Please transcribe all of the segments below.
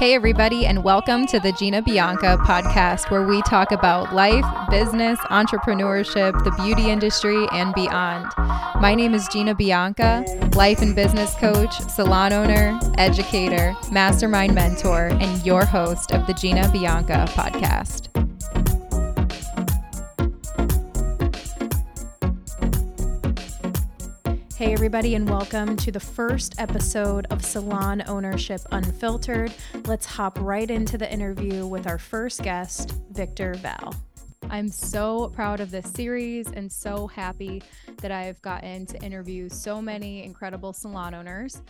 Hey, everybody, and welcome to the Gina Bianca podcast, where we talk about life, business, entrepreneurship, the beauty industry, and beyond. My name is Gina Bianca, life and business coach, salon owner, educator, mastermind mentor, and your host of the Gina Bianca podcast. Hey, everybody, and welcome to the first episode of Salon Ownership Unfiltered. Let's hop right into the interview with our first guest, Victor Val. I'm so proud of this series and so happy that I've gotten to interview so many incredible salon owners.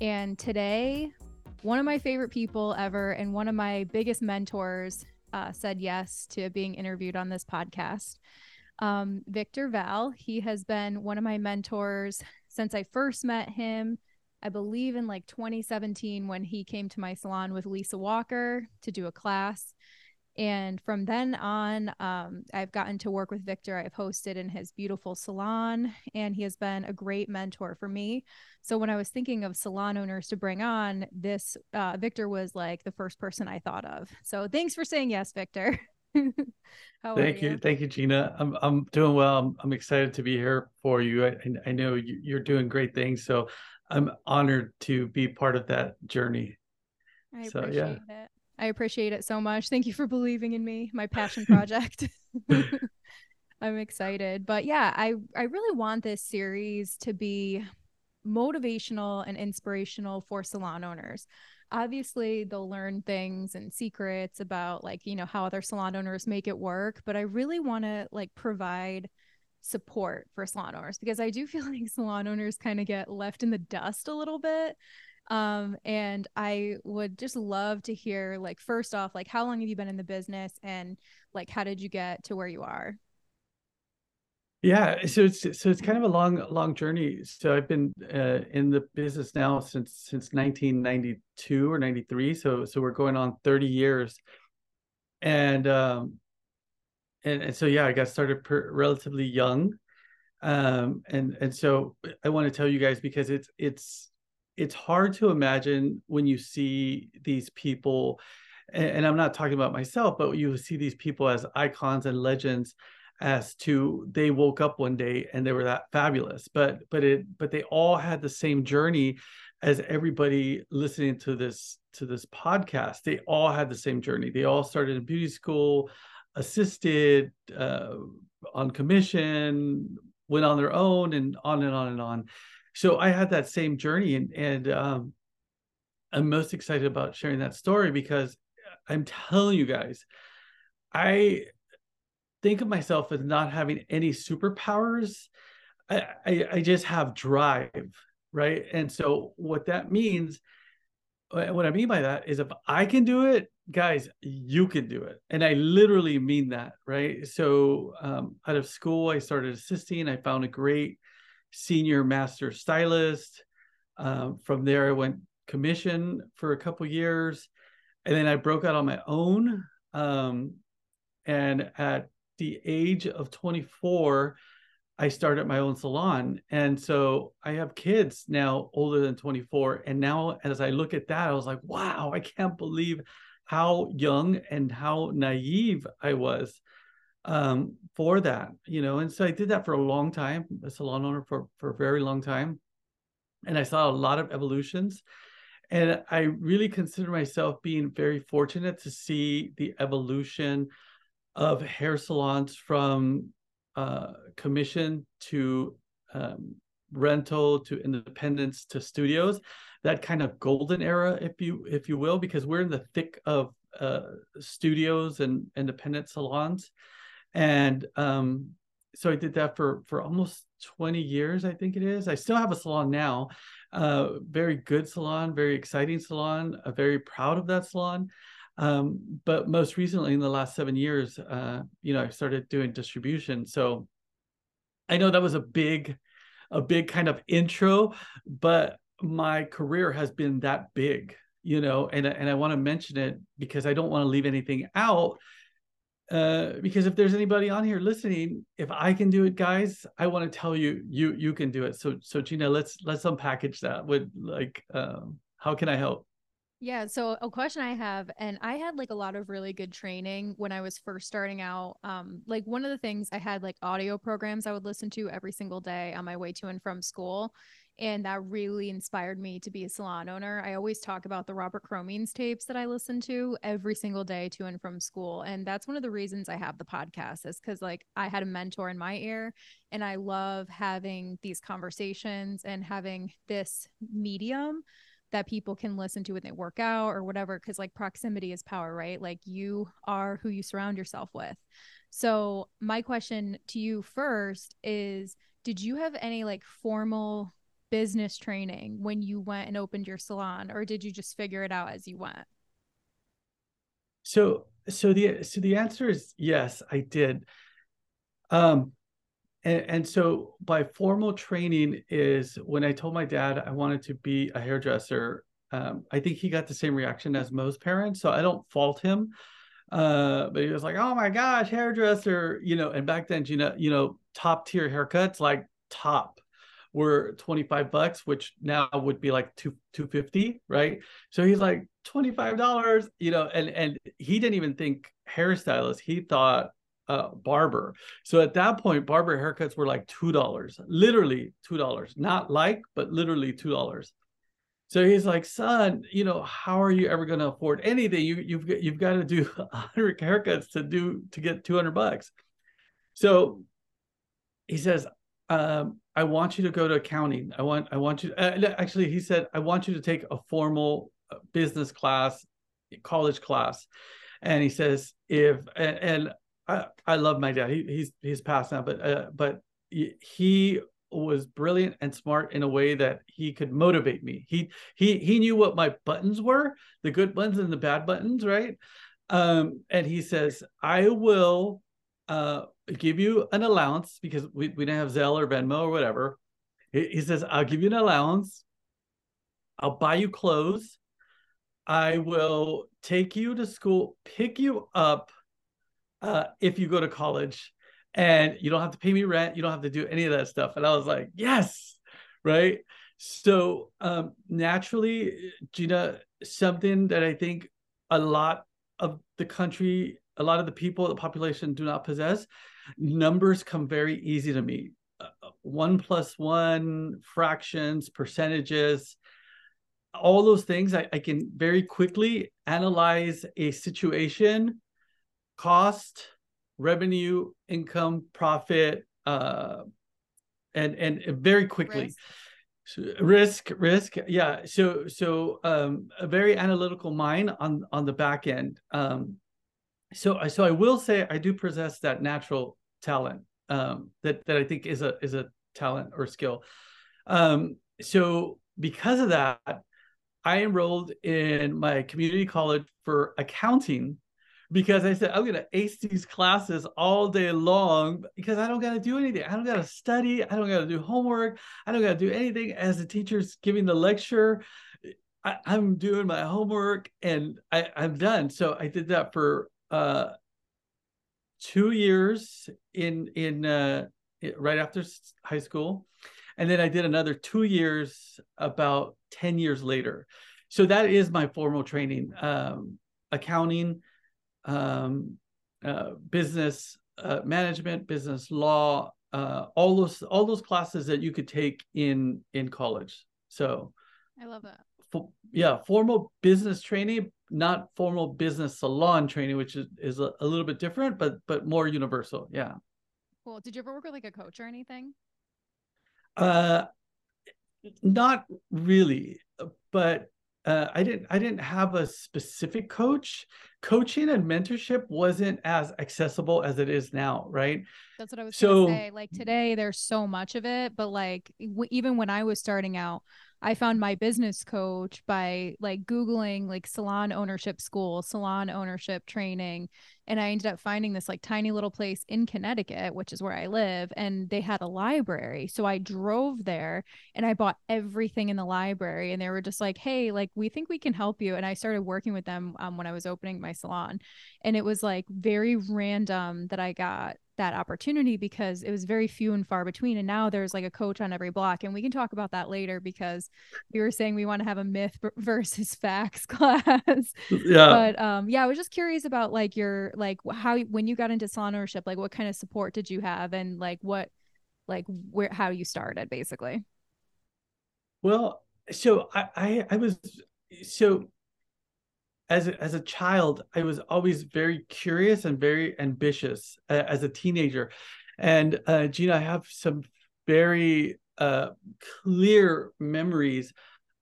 And today, one of my favorite people ever and one of my biggest mentors uh, said yes to being interviewed on this podcast. Um, Victor Val, he has been one of my mentors since I first met him, I believe in like 2017 when he came to my salon with Lisa Walker to do a class. And from then on, um, I've gotten to work with Victor. I've hosted in his beautiful salon, and he has been a great mentor for me. So when I was thinking of salon owners to bring on, this uh, Victor was like the first person I thought of. So thanks for saying yes, Victor. Thank you? you? thank you, Gina. I'm I'm doing well. I'm, I'm excited to be here for you. I, I know you're doing great things, so I'm honored to be part of that journey. I so, appreciate yeah. it. I appreciate it so much. Thank you for believing in me, my passion project. I'm excited. But yeah, I I really want this series to be motivational and inspirational for salon owners obviously they'll learn things and secrets about like you know how other salon owners make it work but i really want to like provide support for salon owners because i do feel like salon owners kind of get left in the dust a little bit um and i would just love to hear like first off like how long have you been in the business and like how did you get to where you are yeah, so it's so it's kind of a long long journey. So I've been uh, in the business now since since 1992 or 93. So so we're going on 30 years, and um, and and so yeah, I got started per, relatively young, um, and and so I want to tell you guys because it's it's it's hard to imagine when you see these people, and, and I'm not talking about myself, but you see these people as icons and legends as to they woke up one day and they were that fabulous but but it but they all had the same journey as everybody listening to this to this podcast. They all had the same journey. They all started in beauty school assisted uh, on commission went on their own and on and on and on. So i had that same journey and and um, i'm most excited about sharing that story because i'm telling you guys i think of myself as not having any superpowers. I, I, I just have drive, right? And so what that means, what I mean by that is if I can do it, guys, you can do it. And I literally mean that, right? So um, out of school, I started assisting. I found a great senior master stylist. Um, from there, I went commission for a couple years, and then I broke out on my own. Um, and at the age of 24, I started my own salon. And so I have kids now older than 24. And now, as I look at that, I was like, wow, I can't believe how young and how naive I was um, for that, you know. And so I did that for a long time, a salon owner for, for a very long time. And I saw a lot of evolutions. And I really consider myself being very fortunate to see the evolution of hair salons from uh, commission to um, rental to independence to studios that kind of golden era if you if you will because we're in the thick of uh, studios and independent salons. And um, so i did that for for almost 20 years i think it is. I still have a salon now uh, very good salon very exciting salon I'm very proud of that salon um, but most recently, in the last seven years, uh, you know, I started doing distribution. So I know that was a big, a big kind of intro, but my career has been that big, you know, and and I want to mention it because I don't want to leave anything out. Uh, because if there's anybody on here listening, if I can do it, guys, I want to tell you, you you can do it. So so Gina, let's let's unpackage that with like, um, how can I help? Yeah. So a question I have, and I had like a lot of really good training when I was first starting out. Um, like one of the things I had like audio programs I would listen to every single day on my way to and from school. And that really inspired me to be a salon owner. I always talk about the Robert Cromeans tapes that I listen to every single day to and from school. And that's one of the reasons I have the podcast is because like I had a mentor in my ear and I love having these conversations and having this medium that people can listen to when they work out or whatever because like proximity is power right? Like you are who you surround yourself with. So my question to you first is did you have any like formal business training when you went and opened your salon or did you just figure it out as you went? So so the so the answer is yes i did. Um and, and so by formal training is when I told my dad I wanted to be a hairdresser, um, I think he got the same reaction as most parents. So I don't fault him. Uh, but he was like, "Oh my gosh, hairdresser!" You know, and back then, know, you know, top tier haircuts like top were 25 bucks, which now would be like two 250, right? So he's like $25, you know, and and he didn't even think hairstylist. He thought barber. So at that point, barber haircuts were like two dollars, literally two dollars, not like, but literally two dollars. So he's like, son, you know, how are you ever going to afford anything? You, you've you've got to do hundred haircuts to do to get two hundred bucks. So he says, um, I want you to go to accounting. I want I want you. Uh, actually, he said, I want you to take a formal uh, business class, college class. And he says, if and, and I, I love my dad. He, he's he's passed now, but uh, but he was brilliant and smart in a way that he could motivate me. He he he knew what my buttons were, the good buttons and the bad buttons, right? Um, and he says, I will uh, give you an allowance because we, we didn't have Zelle or Venmo or whatever. He, he says, I'll give you an allowance. I'll buy you clothes. I will take you to school, pick you up uh, if you go to college and you don't have to pay me rent you don't have to do any of that stuff. And i was like yes right? So um, naturally gina something that i think a lot of the country a lot of the people the population do not possess numbers come very easy to me. Uh, one plus one fractions percentages all those things I, I can very quickly analyze a situation cost, revenue, income, profit, uh, and and very quickly. Risk. So, risk risk yeah so so um a very analytical mind on on the back end um so i so i will say i do possess that natural talent um that that i think is a is a talent or skill um so because of that i enrolled in my community college for accounting because I said I'm gonna ace these classes all day long because I don't gotta do anything. I don't gotta study. I don't gotta do homework. I don't gotta do anything as the teacher's giving the lecture. I, am doing my homework and I, I'm done. So I did that for uh, two years in in uh, right after high school, and then I did another two years about ten years later. So that is my formal training, um, accounting um, uh, business uh, management, business law, uh, all those all those classes that you could take in in college. So I love that. For, yeah, formal business training, not formal business salon training, which is, is a, a little bit different, but but more universal. Yeah. Cool. Did you ever work with like a coach or anything? Uh, not really, but uh, I didn't I didn't have a specific coach. Coaching and mentorship wasn't as accessible as it is now, right? That's what I was so. Like today, there's so much of it, but like w- even when I was starting out, I found my business coach by like Googling like salon ownership school, salon ownership training. And I ended up finding this like tiny little place in Connecticut, which is where I live. And they had a library. So I drove there and I bought everything in the library. And they were just like, hey, like we think we can help you. And I started working with them um, when I was opening my salon. And it was like very random that I got that opportunity because it was very few and far between and now there's like a coach on every block and we can talk about that later because we were saying we want to have a myth versus facts class. Yeah. But um yeah i was just curious about like your like how when you got into salon ownership like what kind of support did you have and like what like where how you started basically? Well so i i, I was so as a, as a child, I was always very curious and very ambitious uh, as a teenager. And uh, Gina, I have some very uh, clear memories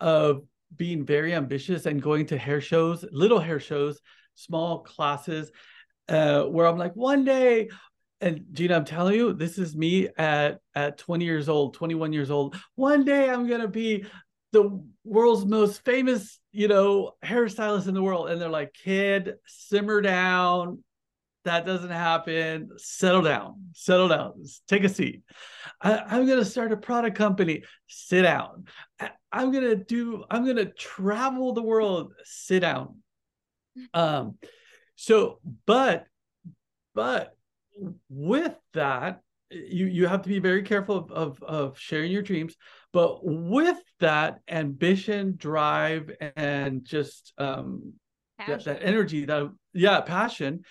of being very ambitious and going to hair shows, little hair shows, small classes, uh, where I'm like, one day, and Gina, I'm telling you, this is me at at 20 years old, 21 years old. One day I'm gonna be the world's most famous, you know, hairstylist in the world. And they're like, kid, simmer down. That doesn't happen. Settle down. Settle down. Take a seat. I, am going to start a product company. Sit down. I, I'm going to do, I'm going to travel the world. Sit down. Um, so, but, but with that, you you have to be very careful of, of, of sharing your dreams but with that ambition drive and just um that, that, energy that yeah passion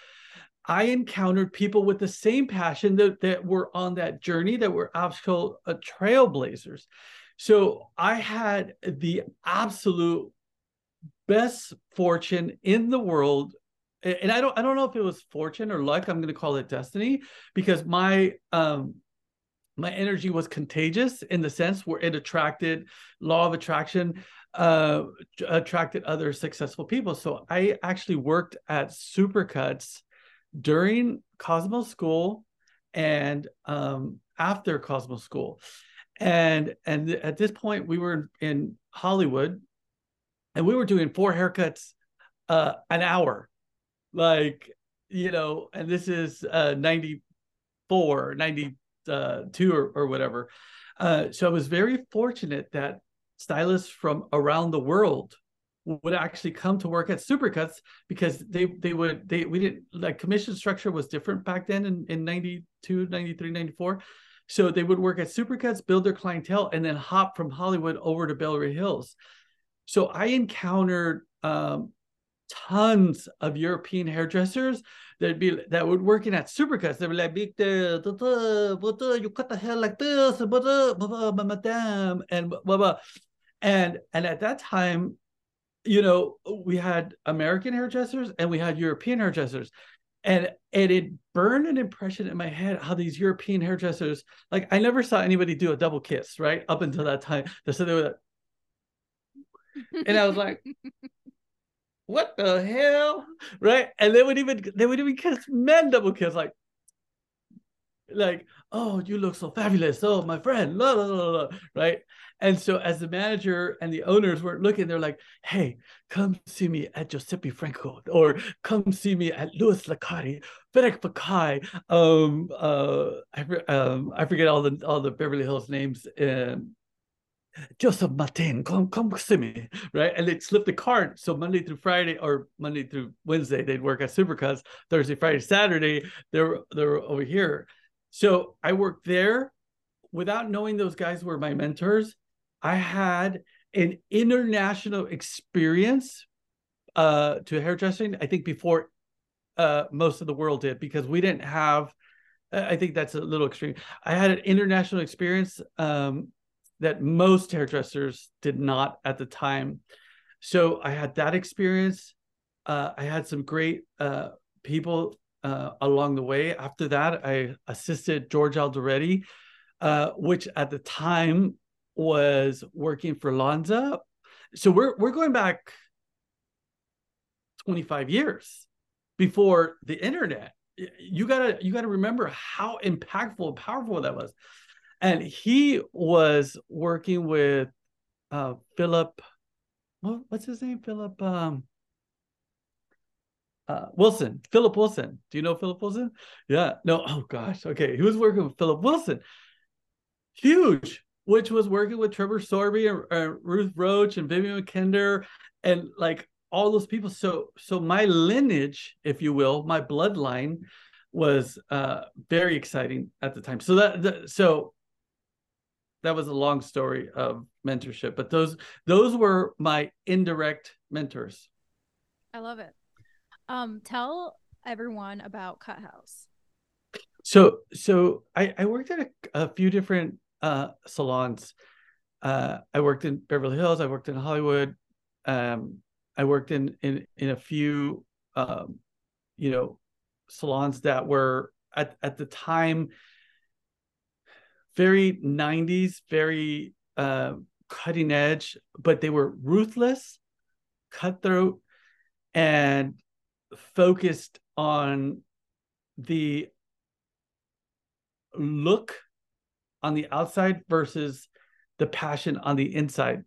i encountered people with the same passion that, that were on that journey that were actual uh, trailblazers so i had the absolute best fortune in the world and I don't I don't know if it was fortune or luck. I'm going to call it destiny because my um my energy was contagious in the sense where it attracted law of attraction uh attracted other successful people. So I actually worked at Supercuts during Cosmo School and um after Cosmo School. And and at this point we were in Hollywood and we were doing four haircuts uh an hour like you know and this is uh 94 92 or, or whatever. Uh so i was very fortunate that stylists from around the world would actually come to work at supercuts because they they would they we didn't like commission structure was different back then in, in 92 93 94 so they would work at supercuts build their clientele and then hop from hollywood over to beverly hills. So i encountered um, tons of European hairdressers that'd be that would working at Supercuts. They were like, Victor, you cut the hair like this, and madame, and blah, blah. And and at that time, you know, we had American hairdressers and we had European hairdressers. And and it burned an impression in my head how these European hairdressers, like I never saw anybody do a double kiss, right? Up until that time. So they were and I was like, what the hell? Right? And they would even they would even kiss men double kiss like like oh you look so fabulous. Oh my friend. La, la, la, la, right? And so as the manager and the owners weren't looking they're like hey come see me at giuseppe franco or come see me at Louis Licari Fedek Fekkai, um, uh, I, um, I forget all the all the Beverly Hills names, um, Joseph Martin, come come see me, right? And they'd slip the card. So Monday through Friday or Monday through Wednesday, they'd work at Supercuts. Thursday, Friday, Saturday, they're they're over here. So I worked there without knowing those guys were my mentors. I had an international experience uh, to hairdressing. I think before uh, most of the world did because we didn't have. I think that's a little extreme. I had an international experience um, that most hairdressers did not at the time. So I had that experience. Uh, I had some great uh, people uh, along the way. After that, I assisted George Alderetti, uh, which at the time was working for Lanza. So we're we're going back 25 years before the internet. You gotta you gotta remember how impactful and powerful that was and he was working with uh Philip what, what's his name Philip um uh, Wilson, Philip Wilson. Do you know Philip Wilson? Yeah. No. Oh gosh. Okay. He was working with Philip Wilson. Huge, which was working with Trevor Sorbie and Ruth Roche and Vivienne Mackinder and like all those people. So, so my lineage, if you will, my bloodline was uh, very exciting at the time. So that, that so that was a long story of mentorship, but those those were my indirect mentors. I love it. Um, tell everyone about Cut House. So so I, I worked at a, a few different uh, salons. Uh, I worked in Beverly Hills. I worked in Hollywood. Um, I worked in in in a few um, you know salons that were at at the time very 90s very uh, cutting edge but they were ruthless cutthroat and focused on the look on the outside versus the passion on the inside.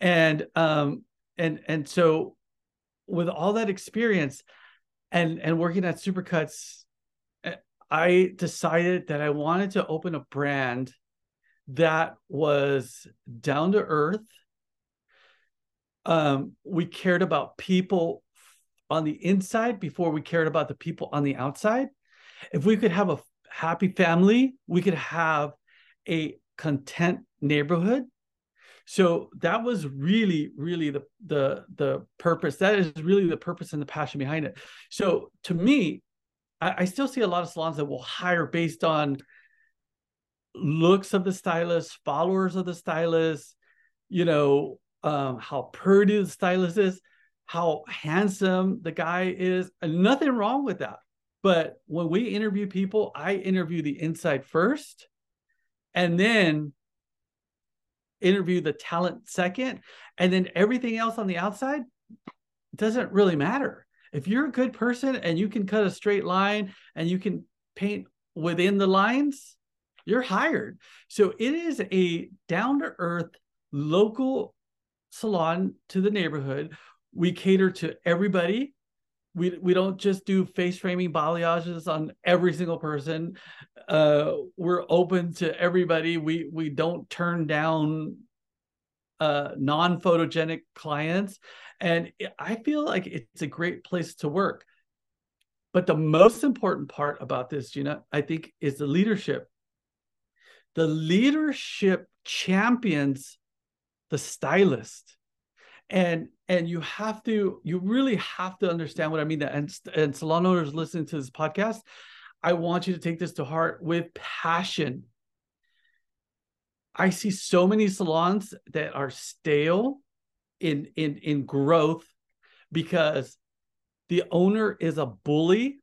And um and and so with all that experience and and working at supercuts i decided that i wanted to open a brand that was down to earth. Um, we cared about people on the inside before we cared about the people on the outside. If we could have a happy family we could have a content neighborhood. So that was really really the the the purpose. That is really the purpose and the passion behind it. So to me I, I still see a lot of salons that will hire based on looks of the stylist followers of the stylist you know um, how pretty the stylist is how handsome the guy is and nothing wrong with that but when we interview people i interview the inside first and then interview the talent second, and then everything else on the outside doesn't really matter. If you're a good person and you can cut a straight line and you can paint within the lines, you're hired. So it is a down to earth local salon to the neighborhood. We cater to everybody. We, we don't just do face framing balayages on every single person uh, we're open to everybody. We we don't turn down uh, non photogenic clients, and I feel like it's a great place to work. But the most important part about this, Gina, I think, is the leadership. The leadership champions the stylist and and you have to you really have to understand what i mean and, and salon owners listening to this podcast I want you to take this to heart with passion. I see so many salons that are stale in in in growth because the owner is a bully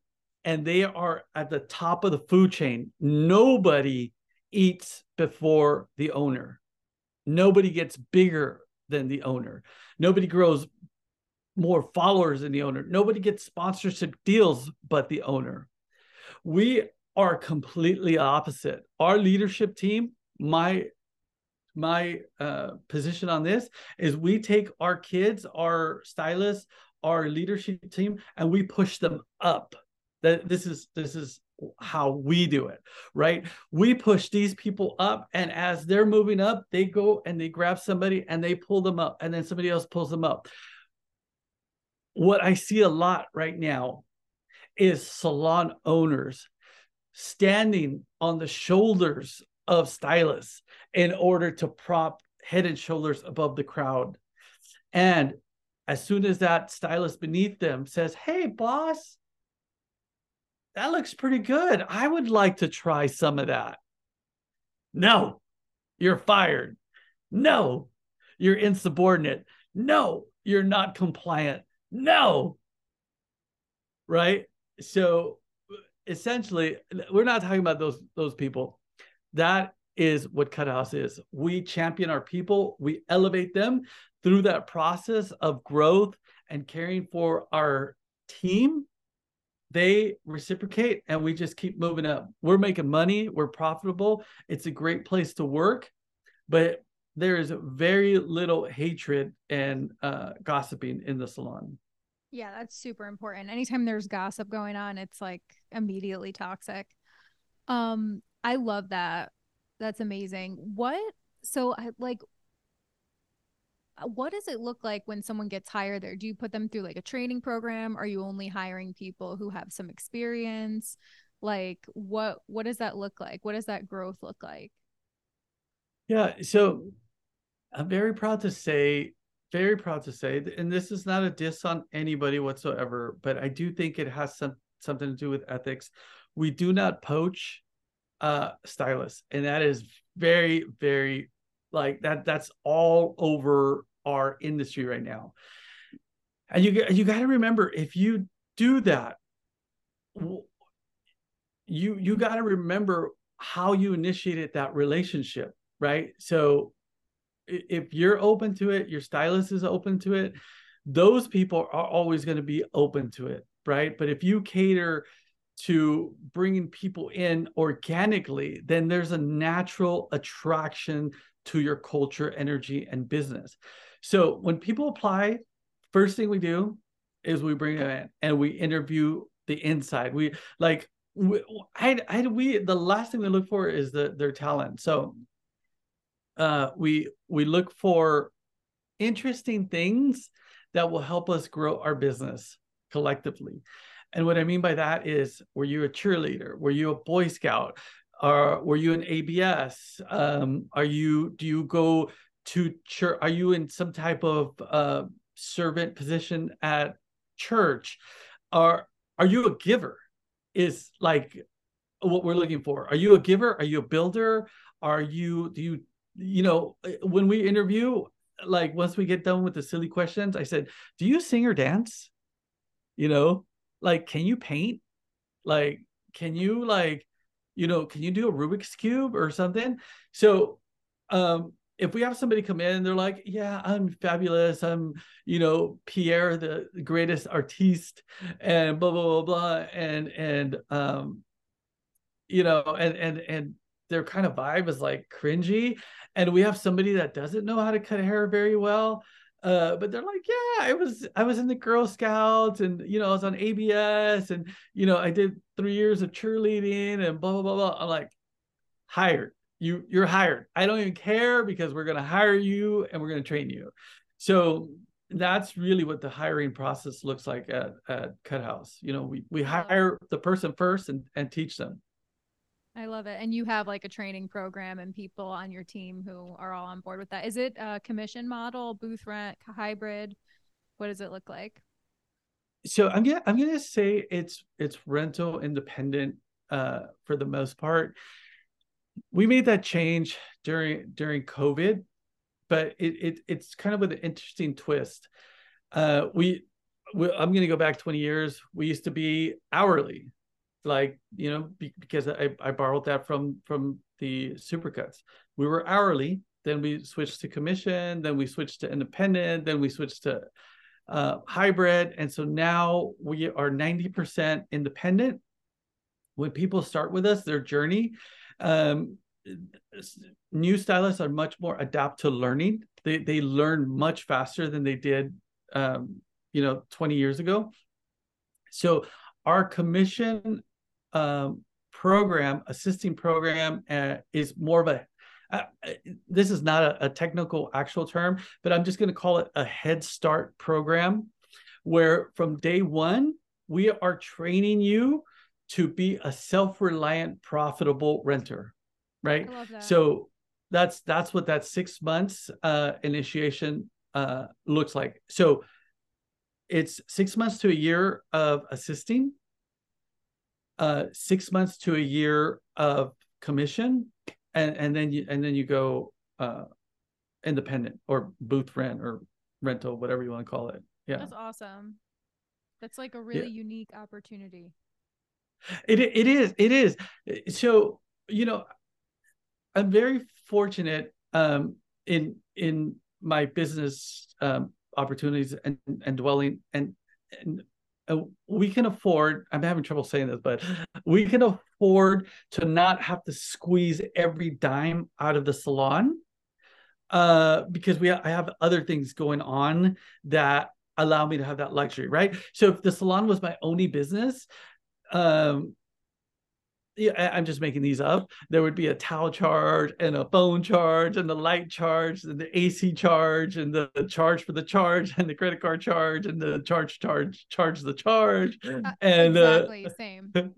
and they are at the top of the food chain. Nobody eats before the owner. Nobody gets bigger than the owner. Nobody grows more followers than the owner. Nobody gets sponsorship deals but the owner. We are completely opposite. Our leadership team, my my uh, position on this is we take our kids, our stylists, our leadership team, and we push them up. That this is this is how we do it, right? We push these people up, and as they're moving up, they go and they grab somebody and they pull them up, and then somebody else pulls them up. What I see a lot right now is salon owners standing on the shoulders of stylists in order to prop head and shoulders above the crowd. And as soon as that stylist beneath them says, Hey, boss, that looks pretty good. I would like to try some of that. No, you're fired. No, you're insubordinate. No, you're not compliant. No. Right? so essentially we're not talking about those those people that is what house is. We champion our people. We elevate them through that process of growth and caring for our team. They reciprocate and we just keep moving up. We're making money. We're profitable. It's a great place to work but there is very little hatred and uh, gossiping in the salon. Yeah, that's super important. Anytime there's gossip going on, it's like immediately toxic. Um, I love that. That's amazing. What so I like uh, what does it look like when someone gets hired there? Do you put them through like a training program? Are you only hiring people who have some experience? Like what what does that look like? What does that growth look like? Yeah, so I'm very proud to say very proud to say and this is not a diss on anybody whatsoever, but I do think it has some something to do with ethics. We do not poach uh stylists and that is very very like that that's all over our industry right now. And you you got to remember if you do that you you got to remember how you initiated that relationship, right? So if you're open to it, your stylist is open to it, those people are always going to be open to it, right? But if you cater to bringing people in organically, then there's a natural attraction to your culture, energy, and business. So when people apply, first thing we do is we bring them in and we interview the inside. We like we, I, I we the last thing we look for is the their talent. So uh we we look for interesting things that will help us grow our business collectively. And what I mean by that is were you a cheerleader? Were you a boy scout? Or were you an ASB? Um, are you do you go to church? Are you in some type of uh, servant position at church? Are are you a giver? Is like what we're looking for. Are you a giver? Are you a builder? Are you do you you know when we interview like once we get done with the silly questions, I said, "Do you sing or dance?" You know, like can you paint? Like can you like you know, can you do a Rubik's cube or something? So um if we have somebody come in they're like, yeah, I'm fabulous. I'm, you know, Pierre, the greatest artiste and blah, blah, blah, blah. And, and, um, you know, and, and, and their kind of vibe is like cringy. And we have somebody that doesn't know how to cut hair very well. Uh, but they're like, yeah, I was I was in the Girl Scouts and you know I was on ASB and you know I did three years of cheerleading and blah blah blah blah. I'm like, hired you you're hired. I don't even care because we're going to hire you and we're going to train you. So that's really what the hiring process looks like at at Cut House. You know, we we hire the person first and and teach them. I love it. And you have like a training program and people on your team who are all on board with that. Is it a commission model, booth rent, hybrid? What does it look like? So I'm gonna I'm gonna say it's it's rental independent uh for the most part we made that change during during COVID, but it, it it's kind of with an interesting twist. Uh, we, we I'm to go back 20 years. We used to be hourly, like you know, be, because I, I borrowed that from from the supercuts. We were hourly. Then we switched to commission. Then we switched to independent. Then we switched to uh, hybrid. And so now we are 90% independent. When people start with us, their journey, um, new stylists are much more adapt to learning. They they learn much faster than they did, um, you know, 20 years ago. So our commission um, program, assisting program, uh, is more of a uh, this is not a, a, technical actual term, but I'm just going to call it a head start program, where from day one we are training you to be a self-reliant profitable renter right that. so that's that's what that six months uh initiation uh looks like so it's six months to a year of assisting uh six months to a year of commission and and then you and then you go uh independent or booth rent or rental whatever you want to call it yeah that's awesome that's like a really yeah. unique opportunity it it is it is. So you know, I'm very fortunate um, in in my business um, opportunities and and dwelling and and we can afford i'm having trouble saying this but we can afford to not have to squeeze every dime out of the salon uh, because we I have other things going on that allow me to have that luxury right? So if the salon was my only business um, yeah, I'm just making these up. There would be a towel charge and a phone charge and the light charge and the AC charge and the charge for the charge and the credit card charge and the charge charge charge the charge uh, and uh, exactly uh, same.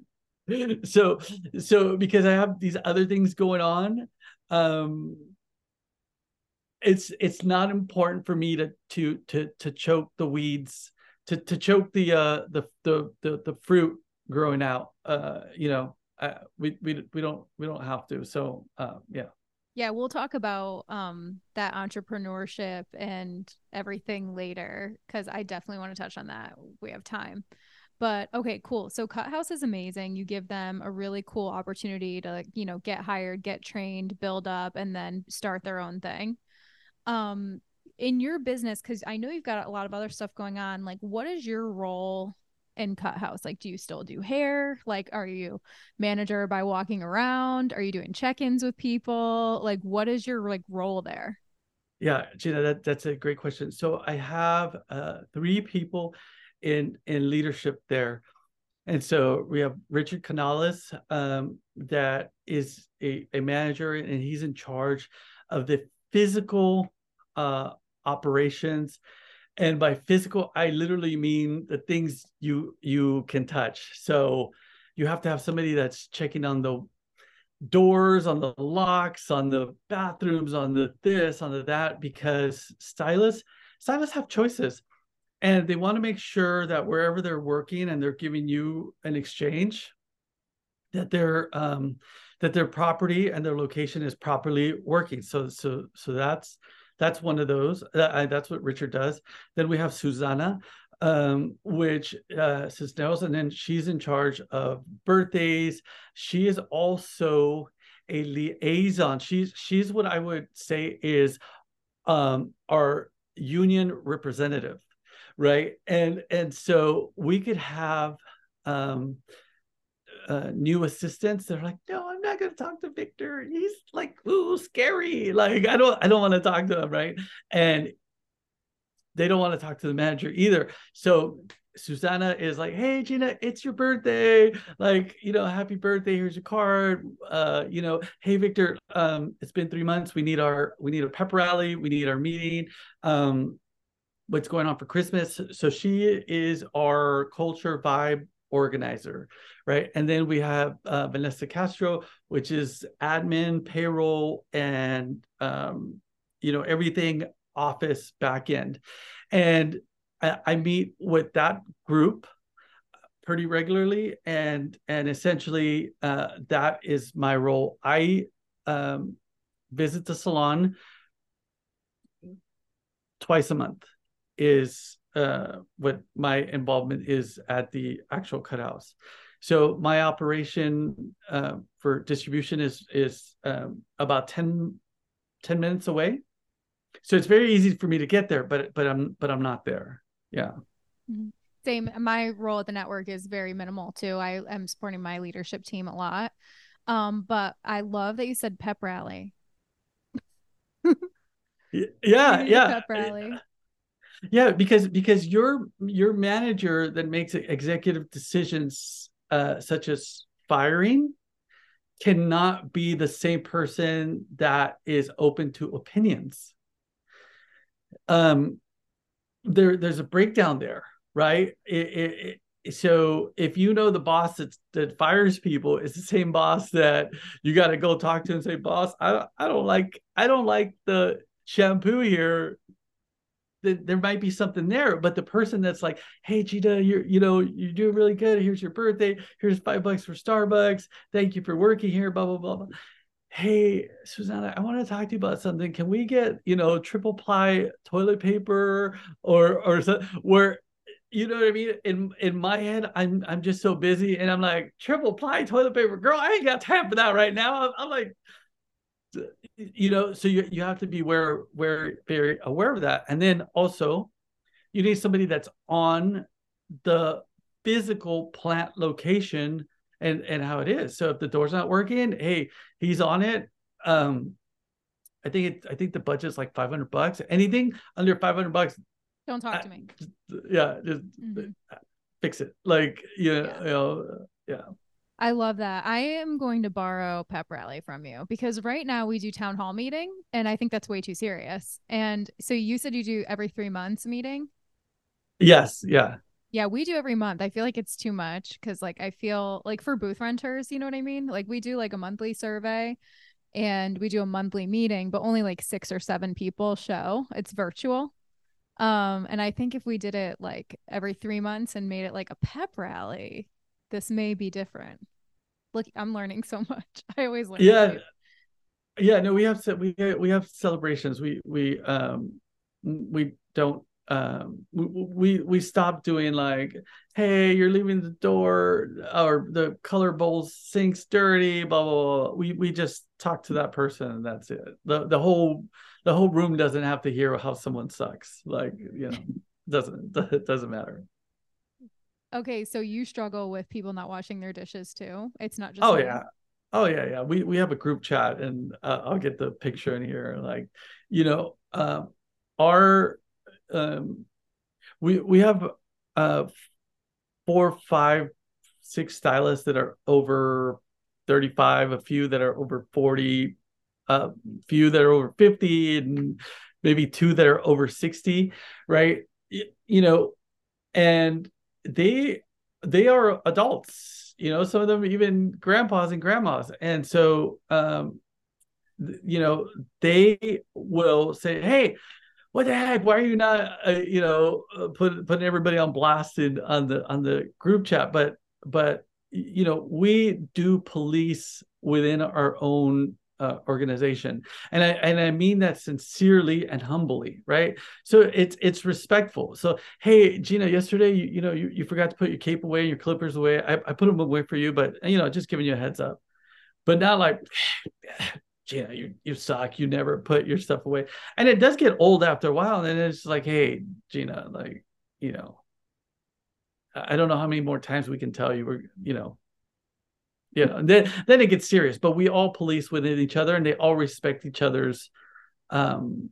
So so because I have these other things going on, um, it's it's not important for me to to to to choke the weeds to to choke the uh the the the, the fruit growing out uh you know uh, we we we don't we don't have to. So uh yeah. Yeah we'll talk about um that entrepreneurship and everything later because i definitely want to touch on that. We have time. But okay cool. So cut house is amazing. You give them a really cool opportunity to you know get hired get trained build up and then start their own thing. Um in your business because i know you've got a lot of other stuff going on like what is your role in cut house like do you still do hair? Like are you manager by walking around? Are you doing check-ins with people? Like what is your like role there? Yeah gina that, that's a great question. So i have uh, three people in in leadership there. And so we have richard canales um, that is a, a manager and he's in charge of the physical uh, operations and by physical i literally mean the things you you can touch. So you have to have somebody that's checking on the doors on the locks on the bathrooms on the this on the that because stylists stylists have choices and they want to make sure that wherever they're working and they're giving you an exchange that their um that their property and their location is properly working. So so so that's that's one of those. Uh, that's what Richard does. Then we have Susanna, um, which uh, Cisneros, and then she's in charge of birthdays. She is also a liaison. She's she's what I would say is um, our union representative, right? And and so we could have um, uh, new assistants they're like no i'm not going to talk to victor. He's like ooh scary. Like i don't i don't want to talk to him right? And they don't want to talk to the manager either. So susanna is like hey gina it's your birthday. Like you know happy birthday. Here's your card. Uh you know hey victor um it's been three months. We need our we need a pep rally. We need our meeting. Um what's going on for christmas? So she is our culture vibe organizer, right? And then we have uh, Vanessa Castro, which is admin, payroll, and um, you know everything office back end. And I, I meet with that group pretty regularly, and and essentially uh, that is my role. I um, visit the salon twice a month is uh, what my involvement is at the actual cuthouse. So my operation uh, for distribution is is um, about 10, 10 minutes away. So it's very easy for me to get there, but but I'm but I'm not there. Yeah. Mm-hmm. Same. My role at the network is very minimal too. I am supporting my leadership team a lot. Um, but I love that you said pep rally. yeah, yeah. Pep rally yeah because because your your manager that makes executive decisions uh, such as firing cannot be the same person that is open to opinions. Um there there's a breakdown there right? It, it, it, so if you know the boss that, that fires people is the same boss that you got to go talk to and say boss I, I don't like i don't like the shampoo here there might be something there but the person that's like hey Gina you're you know you're doing really good here's your birthday here's five bucks for starbucks thank you for working here blah blah blah, blah. hey susanna i want to talk to you about something can we get you know triple ply toilet paper or or something where you know what I mean? In in my head, I'm I'm just so busy, and I'm like triple ply toilet paper, girl. I ain't got time for that right now. I'm, I'm like, you know so you, you have to be aware where very aware of that. And then also you need somebody that's on the physical plant location and and how it is. So if the door's not working hey he's on it. Um i think it i think the budget's like 500 bucks. Anything under 500 bucks don't talk to me. yeah just mm-hmm. fix it. Like you know, yeah. you know yeah I love that. I am going to borrow pep rally from you because right now we do town hall meeting and I think that's way too serious. And so you said you do every 3 months meeting? Yes, yeah. Yeah, we do every month. I feel like it's too much cuz like I feel like for booth renters, you know what I mean? Like we do like a monthly survey and we do a monthly meeting, but only like 6 or 7 people show. It's virtual. Um and I think if we did it like every 3 months and made it like a pep rally, this may be different. Look, I'm learning so much. I always learn. Yeah. Yeah, no, we have we we have celebrations. We we um we don't um we we, we stopped doing like hey you're leaving the door or the color bowl sink's dirty blah, blah blah we we just talk to that person and that's it the the whole the whole room doesn't have to hear how someone sucks like you know doesn't it doesn't matter Okay, so you struggle with people not washing their dishes too. It's not just. Oh yeah, oh yeah, yeah. We we have a group chat, and uh, I'll get the picture in here. Like, you know, um, our um, we we have uh four, five, six stylists that are over thirty five, a few that are over forty, a few that are over fifty, and maybe two that are over sixty. Right, you know, and they they are adults you know some of them even grandpas and grandmas. And so um you know they will say hey what the heck? Why are you not uh, you know uh, put, putting everybody on blasted on the on the group chat? But but you know we do police within our own uh, organization. And i and i mean that sincerely and humbly right? So it's it's respectful. So hey gina yesterday you, you know you, you forgot to put your cape away and your clippers away. I, I put them away for you but you know just giving you a heads up. But not like gina you you suck. You never put your stuff away. And it does get old after a while and it's like hey gina like you know i don't know how many more times we can tell you we're you know you know then then it gets serious but we all police within each other and they all respect each other's um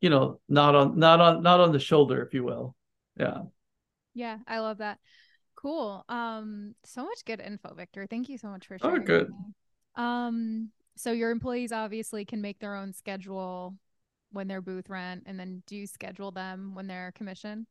you know not on not on not on the shoulder if you will. Yeah. Yeah i love that. Cool. Um so much good info victor. Thank you so much for oh, sharing oh good. um so your employees obviously can make their own schedule when they're booth rent and then do you schedule them when they're commission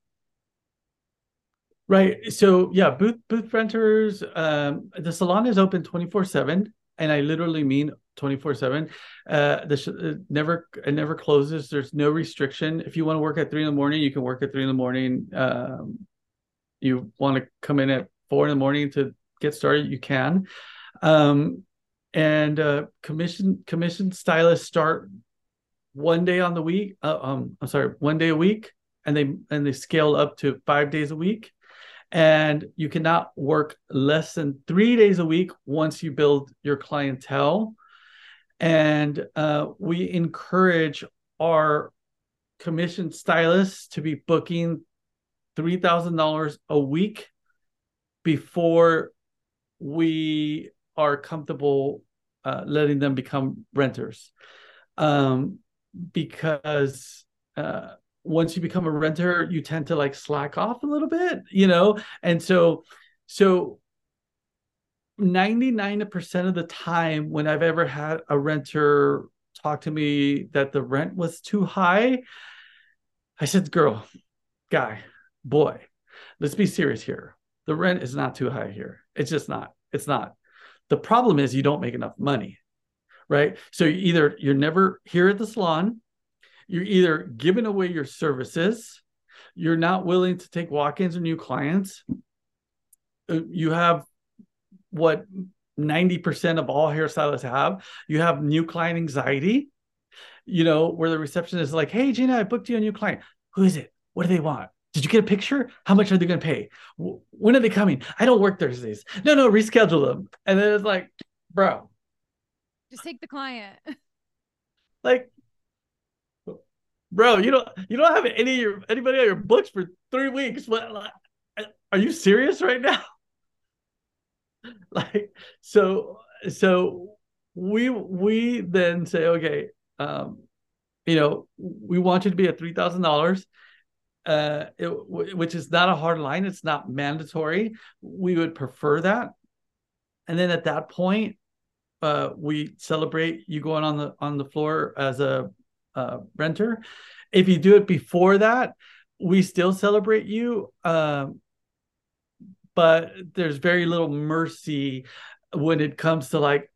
Right. So yeah, booth booth renters. Um, the salon is open twenty four seven, and I literally mean twenty four seven. Uh, the sh- uh, never it never closes. There's no restriction. If you want to work at three in the morning, you can work at three in the morning. Um, you want to come in at four in the morning to get started, you can. Um, and uh, commission commission stylists start one day on the week. Uh, um, I'm sorry, one day a week, and they and they scale up to five days a week and you cannot work less than three days a week once you build your clientele. And uh, we encourage our commission stylists to be booking $3,000 a week before we are comfortable uh, letting them become renters. Um, because uh, once you become a renter, you tend to like slack off a little bit, you know? And so, so 99% of the time when I've ever had a renter talk to me that the rent was too high, I said, girl, guy, boy, let's be serious here. The rent is not too high here. It's just not. It's not. The problem is you don't make enough money, right? So either you're never here at the salon you're either giving away your services, you're not willing to take walk-ins or new clients. Uh, you have what 90% of all hairstylists have. You have new client anxiety, you know, where the receptionist is like, hey, Gina, I booked you a new client. Who is it? What do they want? Did you get a picture? How much are they going to pay? When are they coming? I don't work Thursdays. No, no, reschedule them. And then it's like, bro, just take the client. Like, bro, you don't you don't have any your anybody on your books for three weeks. What are you serious right now? like so so we we then say okay um you know we want you to be at three thousand dollars uh it, which is not a hard line it's not mandatory we would prefer that and then at that point, uh, we celebrate you going on the on the floor as a uh, renter. If you do it before that, we still celebrate you. Um, but there's very little mercy when it comes to like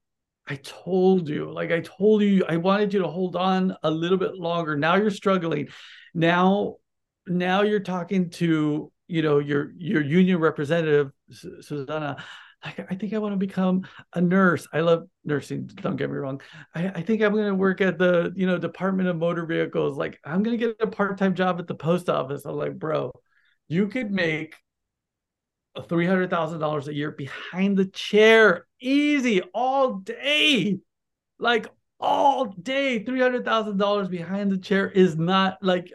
I told you, like I told you, I wanted you to hold on a little bit longer. Now you're struggling. Now, now you're talking to you know your your union representative, Susanna. Like, I think I want to become a nurse. I love nursing. Don't get me wrong. I, I think I'm going to work at the you know Department of Motor Vehicles. Like I'm going to get a part time job at the post office. I'm like, bro, you could make three hundred thousand dollars a year behind the chair, easy all day, like all day. Three hundred thousand dollars behind the chair is not like,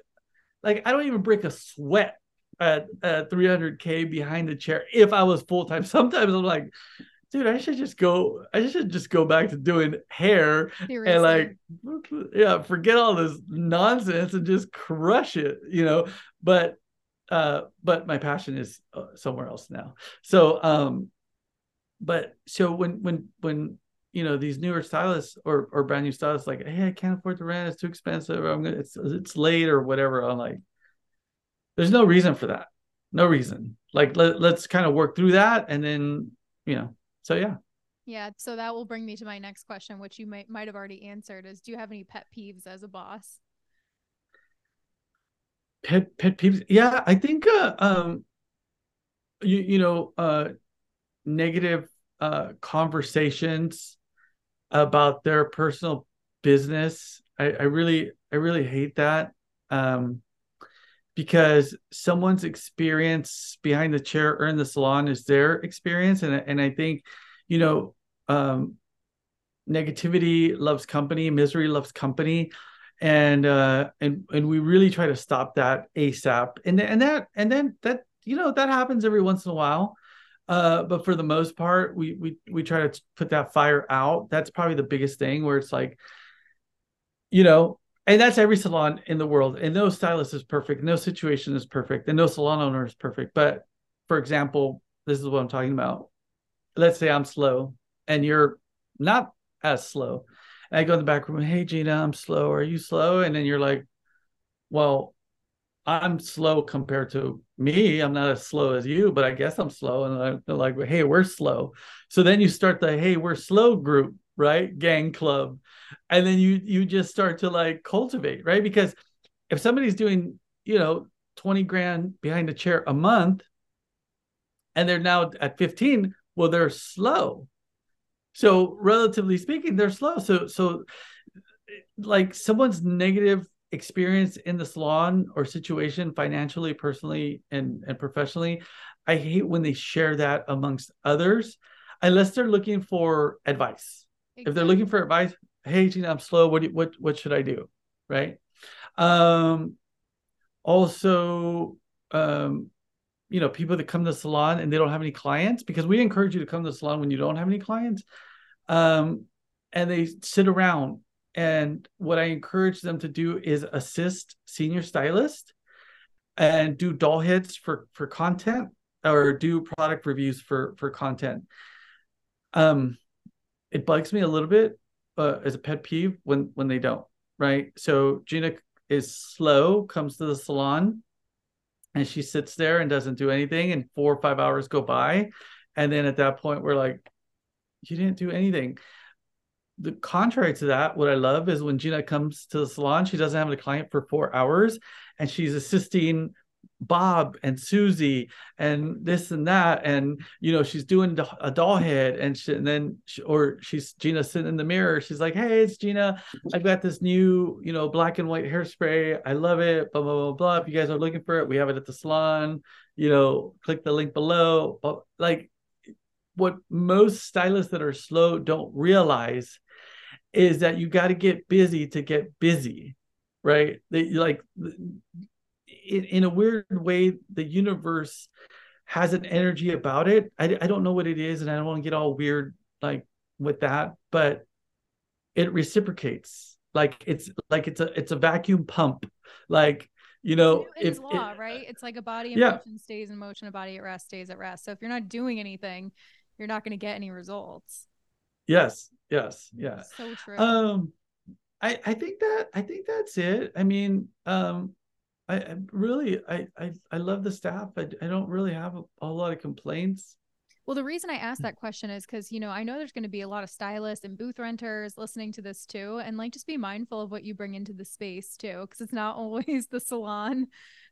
like I don't even break a sweat at, at 300k behind the chair if I was full time. Sometimes I'm like, dude, I should just go. I should just go back to doing hair Seriously. and like, yeah, forget all this nonsense and just crush it, you know. But uh but my passion is uh, somewhere else now so um but so when when when you know these newer stylists or or brand new stylists like hey i can't afford the rent it's too expensive i'm gonna it's it's late or whatever i'm like there's no reason for that. No reason. Like let, let's kind of work through that and then you know so yeah. Yeah so that will bring me to my next question which you might might have already answered is do you have any pet peeves as a boss? Pet pet peeves? Yeah i think uh, um you you know uh negative uh conversations about their personal business. I i really i really hate that. Um because someone's experience behind the chair or in the salon is their experience. And and i think you know um negativity loves company misery loves company. And uh and and we really try to stop that asap and and that and then that you know that happens every once in a while. Uh but for the most part we we we try to put that fire out. That's probably the biggest thing where it's like you know and that's every salon in the world and no stylist is perfect no situation is perfect and no salon owner is perfect but for example this is what i'm talking about let's say i'm slow and you're not as slow and I go in the back room, hey Gina, I'm slow. Are you slow? And then you're like, well, I'm slow compared to me. I'm not as slow as you, but I guess I'm slow. And they're like, hey, we're slow. So then you start the hey, we're slow group, right? Gang club. And then you you just start to like cultivate, right? Because if somebody's doing, you know, 20 grand behind a chair a month and they're now at 15, well, they're slow. So relatively speaking, they're slow. So so like someone's negative experience in the salon or situation financially, personally, and and professionally, I hate when they share that amongst others, unless they're looking for advice. Exactly. If they're looking for advice, hey Gina, I'm slow. What do, what what should I do? Right. Um also um you know people that come to the salon and they don't have any clients because we encourage you to come to the salon when you don't have any clients um, and they sit around and what i encourage them to do is assist senior stylist and do doll heads for for content or do product reviews for for content um it bugs me a little bit uh, as a pet peeve when when they don't right? So gina is slow comes to the salon and she sits there and doesn't do anything and four or five hours go by and then at that point we're like you didn't do anything. The contrary to that what i love is when gina comes to the salon she doesn't have a client for four hours and she's assisting Bob and Susie and this and that, and you know she's doing a doll head, and, she, and then she, or she's Gina sitting in the mirror. She's like, "Hey, it's Gina. I've got this new you know black and white hairspray. I love it. Blah blah blah blah. If you guys are looking for it, we have it at the salon. You know, click the link below. But like, what most stylists that are slow don't realize is that you got to get busy to get busy, right? They like in, in a weird way, the universe has an energy about it. I, I don't know what it is, and I don't want to get all weird like with that, but it reciprocates. Like it's like it's a it's a vacuum pump. Like you know, it's law, it, right? It's like a body in yeah. motion stays in motion, a body at rest stays at rest. So if you're not doing anything, you're not going to get any results. Yes, yes, yeah. So true. Um, I I think that I think that's it. I mean, um, I, I really I, I I love the staff. I I don't really have a, a lot of complaints. Well, the reason I asked mm. that question is because, you know, I know there's going to be a lot of stylists and booth renters listening to this too. And like, just be mindful of what you bring into the space too, because it's not always the salon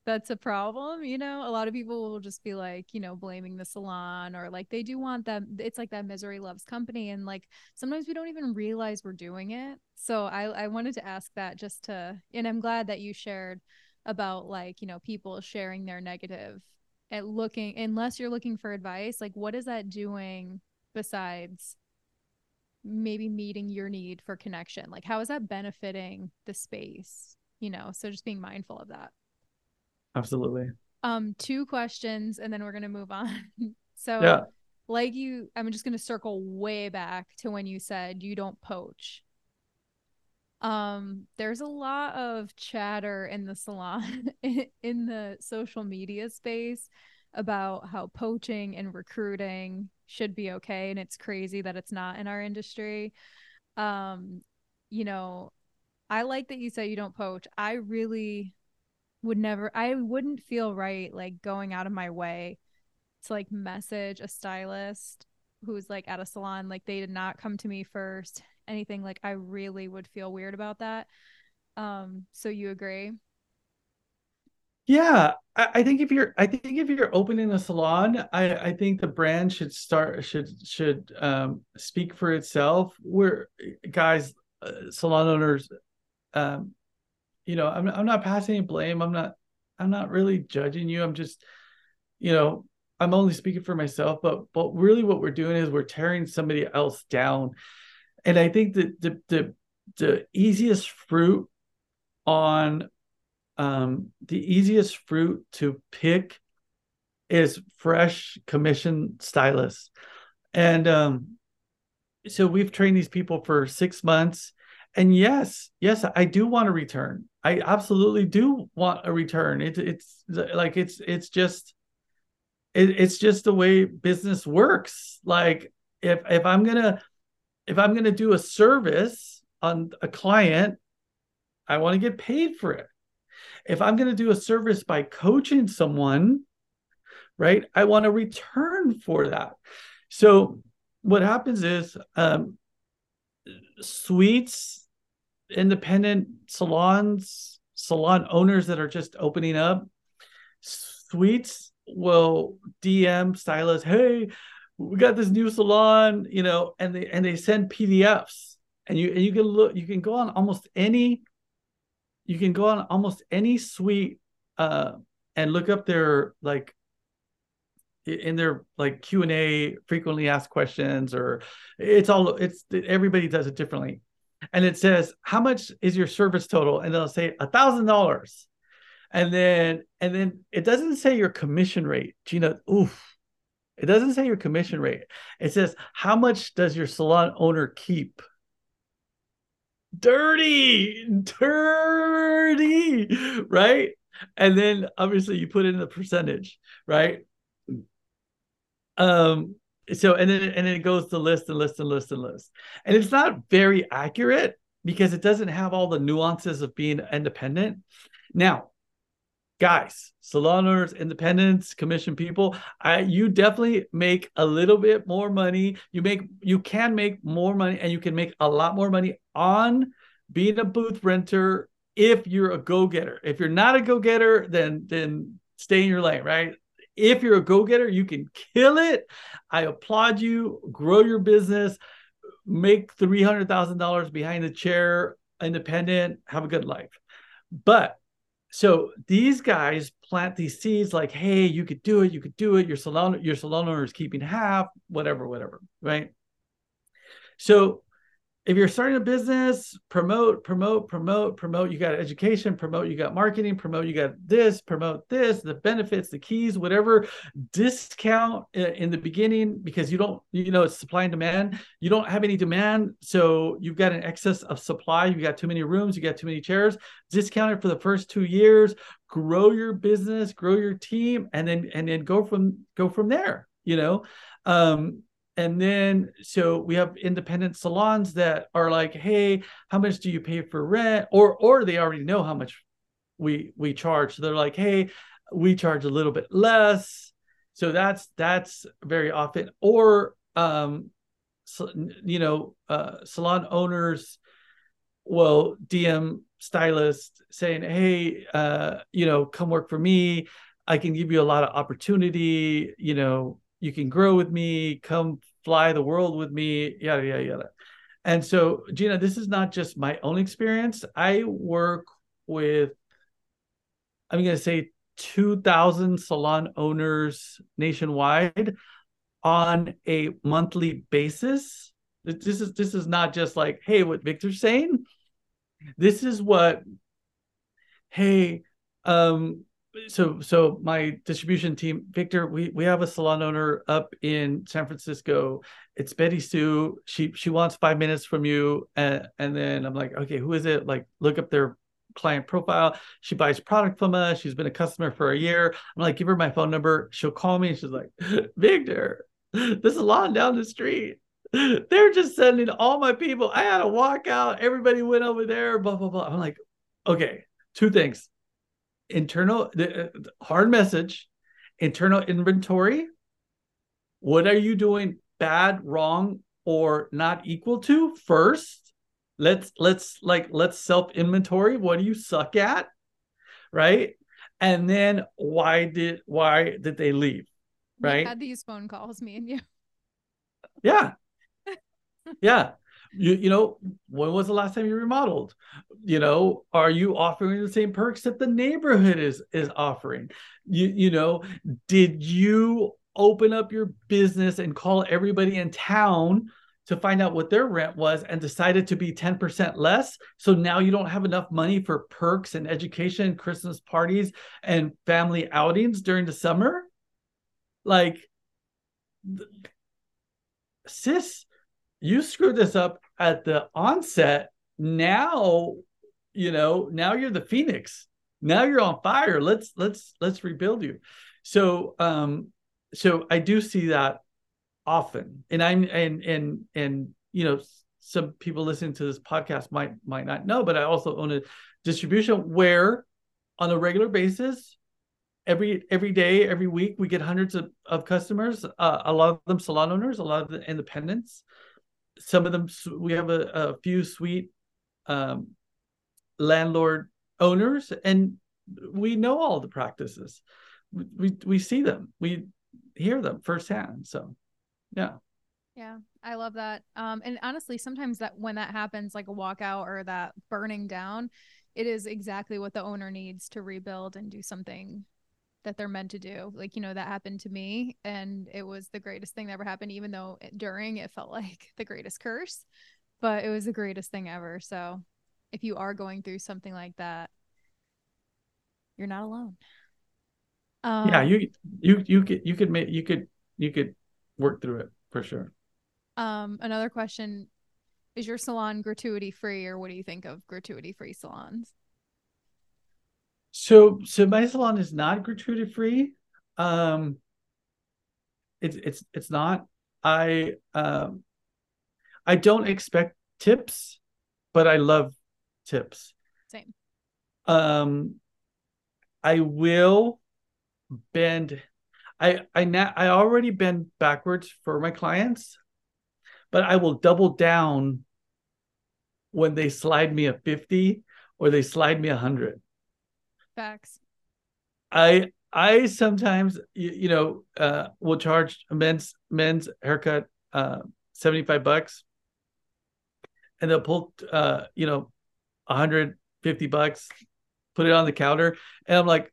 that's a problem. You know, a lot of people will just be like, you know, blaming the salon or like they do want them. It's like that misery loves company. And like sometimes we don't even realize we're doing it. So I, I wanted to ask that just to, and I'm glad that you shared about like, you know, people sharing their negative at looking unless you're looking for advice like what is that doing besides maybe meeting your need for connection? Like how is that benefiting the space you know? So just being mindful of that. Absolutely. Um two questions and then we're going to move on. So yeah. like you i'm just going to circle way back to when you said you don't poach um there's a lot of chatter in the salon in the social media space about how poaching and recruiting should be okay and it's crazy that it's not in our industry. Um you know i like that you say you don't poach. I really would never i wouldn't feel right like going out of my way to like message a stylist who's like at a salon. Like they did not come to me first anything like i really would feel weird about that. Um so you agree? Yeah I, I think if you're i think if you're opening a salon i i think the brand should start should should um speak for itself. We're guys uh, salon owners um you know I'm, I'm not passing any blame. I'm not i'm not really judging you. I'm just you know i'm only speaking for myself but but really what we're doing is we're tearing somebody else down and I think that the the the easiest fruit on um, the easiest fruit to pick is fresh commission stylists, and um, so we've trained these people for six months. And yes, yes, I do want a return. I absolutely do want a return. It, it's like it's it's just it, it's just the way business works. Like if if I'm gonna if I'm going to do a service on a client, I want to get paid for it. If I'm going to do a service by coaching someone, right, I want a return for that. So what happens is um, suites, independent salons, salon owners that are just opening up, suites will DM stylists, hey, we got this new salon, you know, and they and they send PDFs, and you and you can look, you can go on almost any, you can go on almost any suite, uh, and look up their like in their like Q and A, frequently asked questions, or it's all it's everybody does it differently, and it says how much is your service total, and they'll say a thousand dollars, and then and then it doesn't say your commission rate. Gina, oof it doesn't say your commission rate. It says how much does your salon owner keep? Dirty, dirty, right? And then obviously you put in the percentage, right? Um, so and then and then it goes to list and list and list and list. And it's not very accurate because it doesn't have all the nuances of being independent. Now, guys, salon owners, independents, commission people, I, you definitely make a little bit more money. You make you can make more money, and you can make a lot more money on being a booth renter if you're a go getter. If you're not a go getter, then then stay in your lane, right? If you're a go getter, you can kill it. I applaud you. Grow your business. Make three hundred thousand dollars behind the chair, independent. Have a good life. But so these guys plant these seeds like hey you could do it you could do it. Your salon your salon owner is keeping half whatever whatever right? So if you're starting a business, promote, promote, promote, promote. You got education, promote, you got marketing, promote, you got this, promote this, the benefits, the keys, whatever. Discount in the beginning because you don't, you know, it's supply and demand. You don't have any demand. So you've got an excess of supply. You got too many rooms, you got too many chairs. Discount it for the first two years, grow your business, grow your team, and then and then go from go from there, you know. Um, and then so we have independent salons that are like hey how much do you pay for rent? Or or they already know how much we we charge. So they're like hey we charge a little bit less. So that's that's very often. Or um so, you know uh salon owners will dm stylist saying hey uh you know come work for me. I can give you a lot of opportunity you know you can grow with me, come fly the world with me, yada, yada, yada. And so, Gina, this is not just my own experience. I work with, I'm going to say 2,000 salon owners nationwide on a monthly basis. This is this is not just like, hey, what Victor's saying. This is what, hey, um, so so my distribution team victor we we have a salon owner up in san francisco. It's betty sue. She she wants five minutes from you and and then i'm like okay who is it? Like look up their client profile. She buys product from us. She's been a customer for a year. I'm like give her my phone number. She'll call me and she's like victor this salon down the street. They're just sending all my people. I had to walk out. Everybody went over there blah blah blah. I'm like okay two things internal the, hard message internal inventory. What are you doing bad wrong or not equal to? First let's let's like let's self inventory what do you suck at? Right? And then why did why did they leave? Right? we had these phone calls me and you. Yeah. Yeah you you know when was the last time you remodeled? You know are you offering the same perks that the neighborhood is is offering? You you know did you open up your business and call everybody in town to find out what their rent was and decided to be 10% less? So now you don't have enough money for perks and education christmas parties and family outings during the summer? Like sis you screwed this up at the onset. Now, you know, now you're the phoenix. Now you're on fire. Let's let's let's rebuild you. So um so I do see that often. And I'm and and and you know, some people listening to this podcast might might not know, but I also own a distribution where on a regular basis every every day every week we get hundreds of, of customers uh, a lot of them salon owners a lot of the independents some of them we have a, a few suite um, landlord owners and we know all the practices. We, we we see them. We hear them firsthand so yeah. Yeah i love that. Um and honestly sometimes that when that happens like a walkout or that burning down it is exactly what the owner needs to rebuild and do something that they're meant to do. Like, you know, that happened to me and it was the greatest thing that ever happened, even though it, during it felt like the greatest curse, but it was the greatest thing ever. So if you are going through something like that, you're not alone. Um, yeah, you you you could you could make you could you could work through it for sure. Um, another question: Is your salon gratuity free, or what do you think of gratuity free salons? So so my salon is not gratuity free. Um it's it's it's not. I um I don't expect tips, but I love tips. Same. Um I will bend I I na- I already bend backwards for my clients, but I will double down when they slide me a 50 or they slide me a 100. Facts. I I sometimes you, you know uh will charge a men's men's haircut uh 75 bucks. And they'll pull uh you know 150 bucks put it on the counter. And I'm like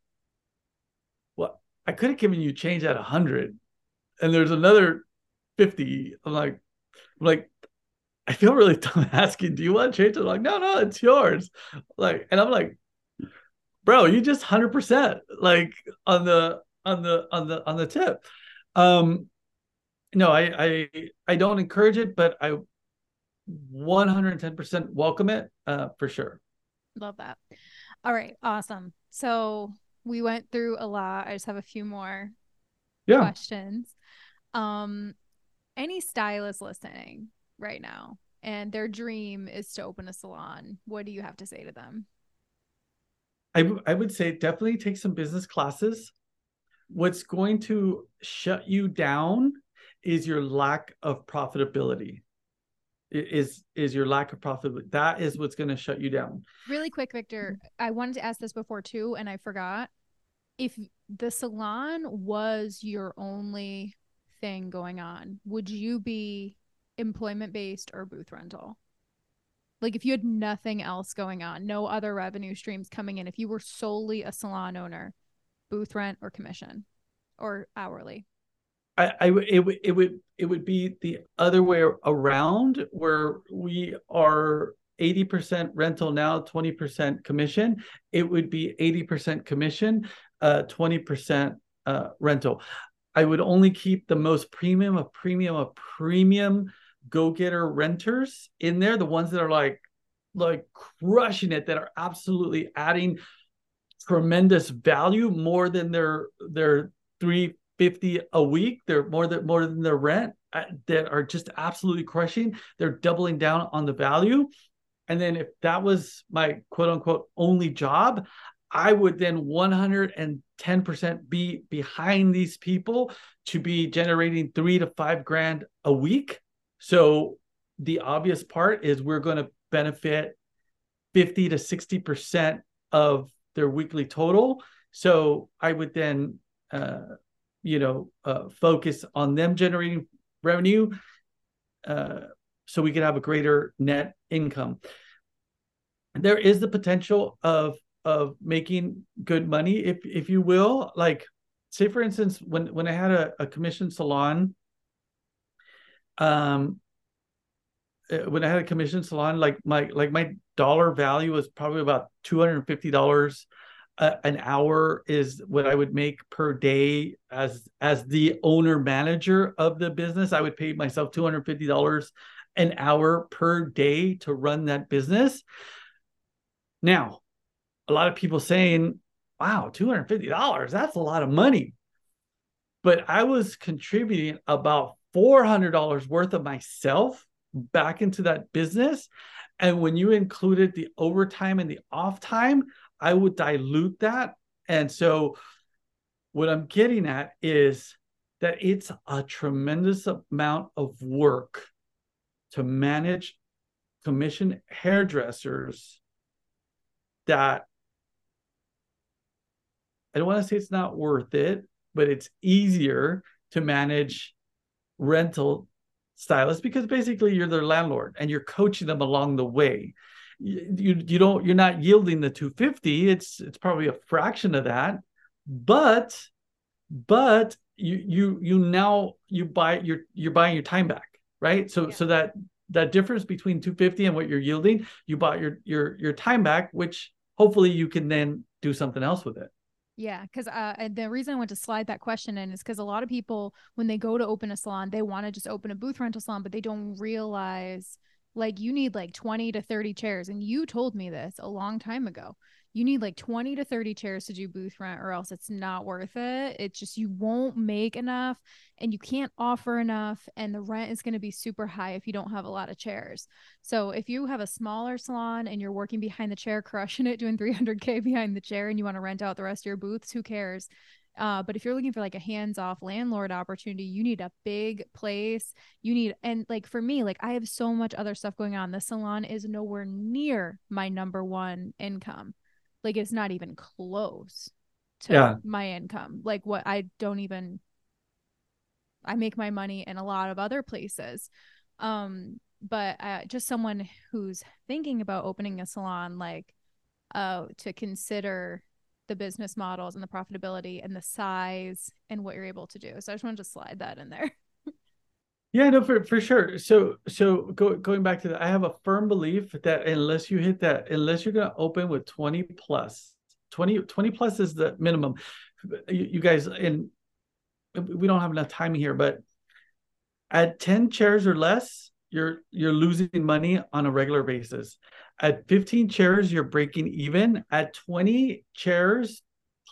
well I could have given you change at 100 and there's another 50 I'm like I'm like I feel really dumb asking do you want to change? It I'm like no no it's yours. Like and I'm like bro, you just hundred percent like on the on the on the on the tip. Um, no, I I I don't encourage it, but I 110% welcome it uh, for sure. Love that. All right, awesome. So we went through a lot. I just have a few more yeah. questions. Um, any stylist listening right now and their dream is to open a salon, what do you have to say to them? I, would say definitely take some business classes. What's going to shut you down is your lack of profitability. Is is your lack of profitability? That is what's going to shut you down. Really quick, Victor. I wanted to ask this before too, and I forgot. If the salon was your only thing going on, would you be employment based or booth rental? Like if you had nothing else going on, no other revenue streams coming in, if you were solely a salon owner, booth rent or commission or hourly? I, I it would it would it would be the other way around where we are 80% rental now 20% commission it would be 80% commission uh 20% uh rental i would only keep the most premium of premium of premium go-getter renters in there the ones that are like like crushing it that are absolutely adding tremendous value more than their their 350 a week they're more than more than their rent uh, that are just absolutely crushing. They're doubling down on the value. And then if that was my quote unquote only job i would then 110% be behind these people to be generating 3 to 5 grand a week so the obvious part is we're going to benefit 50 to 60% of their weekly total. So I would then, uh, you know, uh, focus on them generating revenue uh, so we could have a greater net income. There is the potential of of making good money, if if you will. Like, say for instance, when when I had a, a commission salon, um, uh, when I had a commission salon, like my like my dollar value was probably about two hundred and fifty dollars uh, an hour is what I would make per day as as the owner manager of the business. I would pay myself two hundred fifty dollars an hour per day to run that business. Now, a lot of people saying, "Wow, two hundred fifty dollars that's a lot of money," but I was contributing about four hundred dollars worth of myself back into that business. And when you included the overtime and the off time, I would dilute that. And so, what I'm getting at is that it's a tremendous amount of work to manage commission hairdressers that I don't want to say it's not worth it, but it's easier to manage rental stylists because basically you're their landlord and you're coaching them along the way. You, you, you don't you're not yielding the 250. It's it's probably a fraction of that, but but you you you now you buy you're you're buying your time back, right? So yeah. so that that difference between 250 and what you're yielding, you bought your your your time back, which hopefully you can then do something else with it. Yeah, because uh, the reason I want to slide that question in is because a lot of people, when they go to open a salon, they want to just open a booth rental salon, but they don't realize like you need like 20 to 30 chairs. And you told me this a long time ago you need like 20 to 30 chairs to do booth rent or else it's not worth it. It's just you won't make enough and you can't offer enough and the rent is going to be super high if you don't have a lot of chairs. So if you have a smaller salon and you're working behind the chair crushing it doing 300k behind the chair and you want to rent out the rest of your booths, who cares? Uh, but if you're looking for like a hands-off landlord opportunity, you need a big place. You need and like for me, like I have so much other stuff going on. The salon is nowhere near my number one income. Like it's not even close to yeah. my income. Like what I don't even I make my money in a lot of other places. Um but uh, just someone who's thinking about opening a salon like uh to consider the business models and the profitability and the size and what you're able to do. So I just want to slide that in there. Yeah, no, for for sure. So so go, going back to that, I have a firm belief that unless you hit that, unless you're gonna open with 20 plus, 20, 20 plus is the minimum. You, you guys, and we don't have enough time here, but at 10 chairs or less, you're you're losing money on a regular basis. At 15 chairs, you're breaking even. At 20 chairs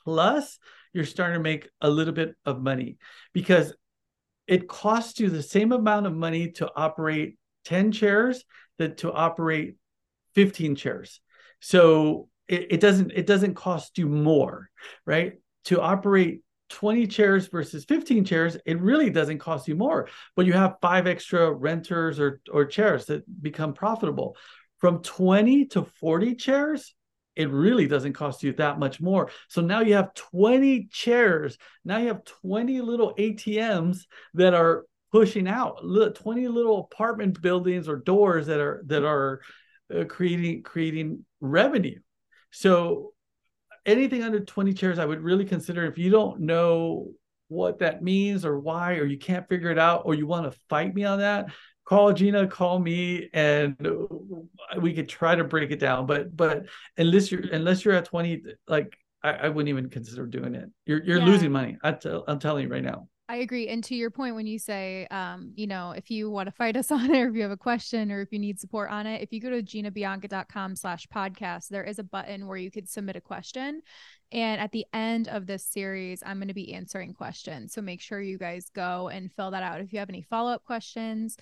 plus, you're starting to make a little bit of money because it costs you the same amount of money to operate 10 chairs that to operate 15 chairs. So it, it doesn't it doesn't cost you more, right? To operate 20 chairs versus 15 chairs, it really doesn't cost you more, but you have five extra renters or, or chairs that become profitable. From 20 to 40 chairs, it really doesn't cost you that much more. So now you have 20 chairs. Now you have 20 little ATMs that are pushing out 20 little apartment buildings or doors that are that are uh, creating creating revenue. So anything under 20 chairs, I would really consider if you don't know what that means or why, or you can't figure it out, or you want to fight me on that, call Gina, call me, and we could try to break it down. But but unless you're unless you're at 20, like I, I wouldn't even consider doing it. You're you're yeah. losing money. I I'm telling you right now. I agree. And to your point, when you say, um, you know, if you want to fight us on it, or if you have a question, or if you need support on it, if you go to ginabianca.com slash podcast, there is a button where you could submit a question. And at the end of this series, I'm going to be answering questions. So make sure you guys go and fill that out. If you have any follow up questions,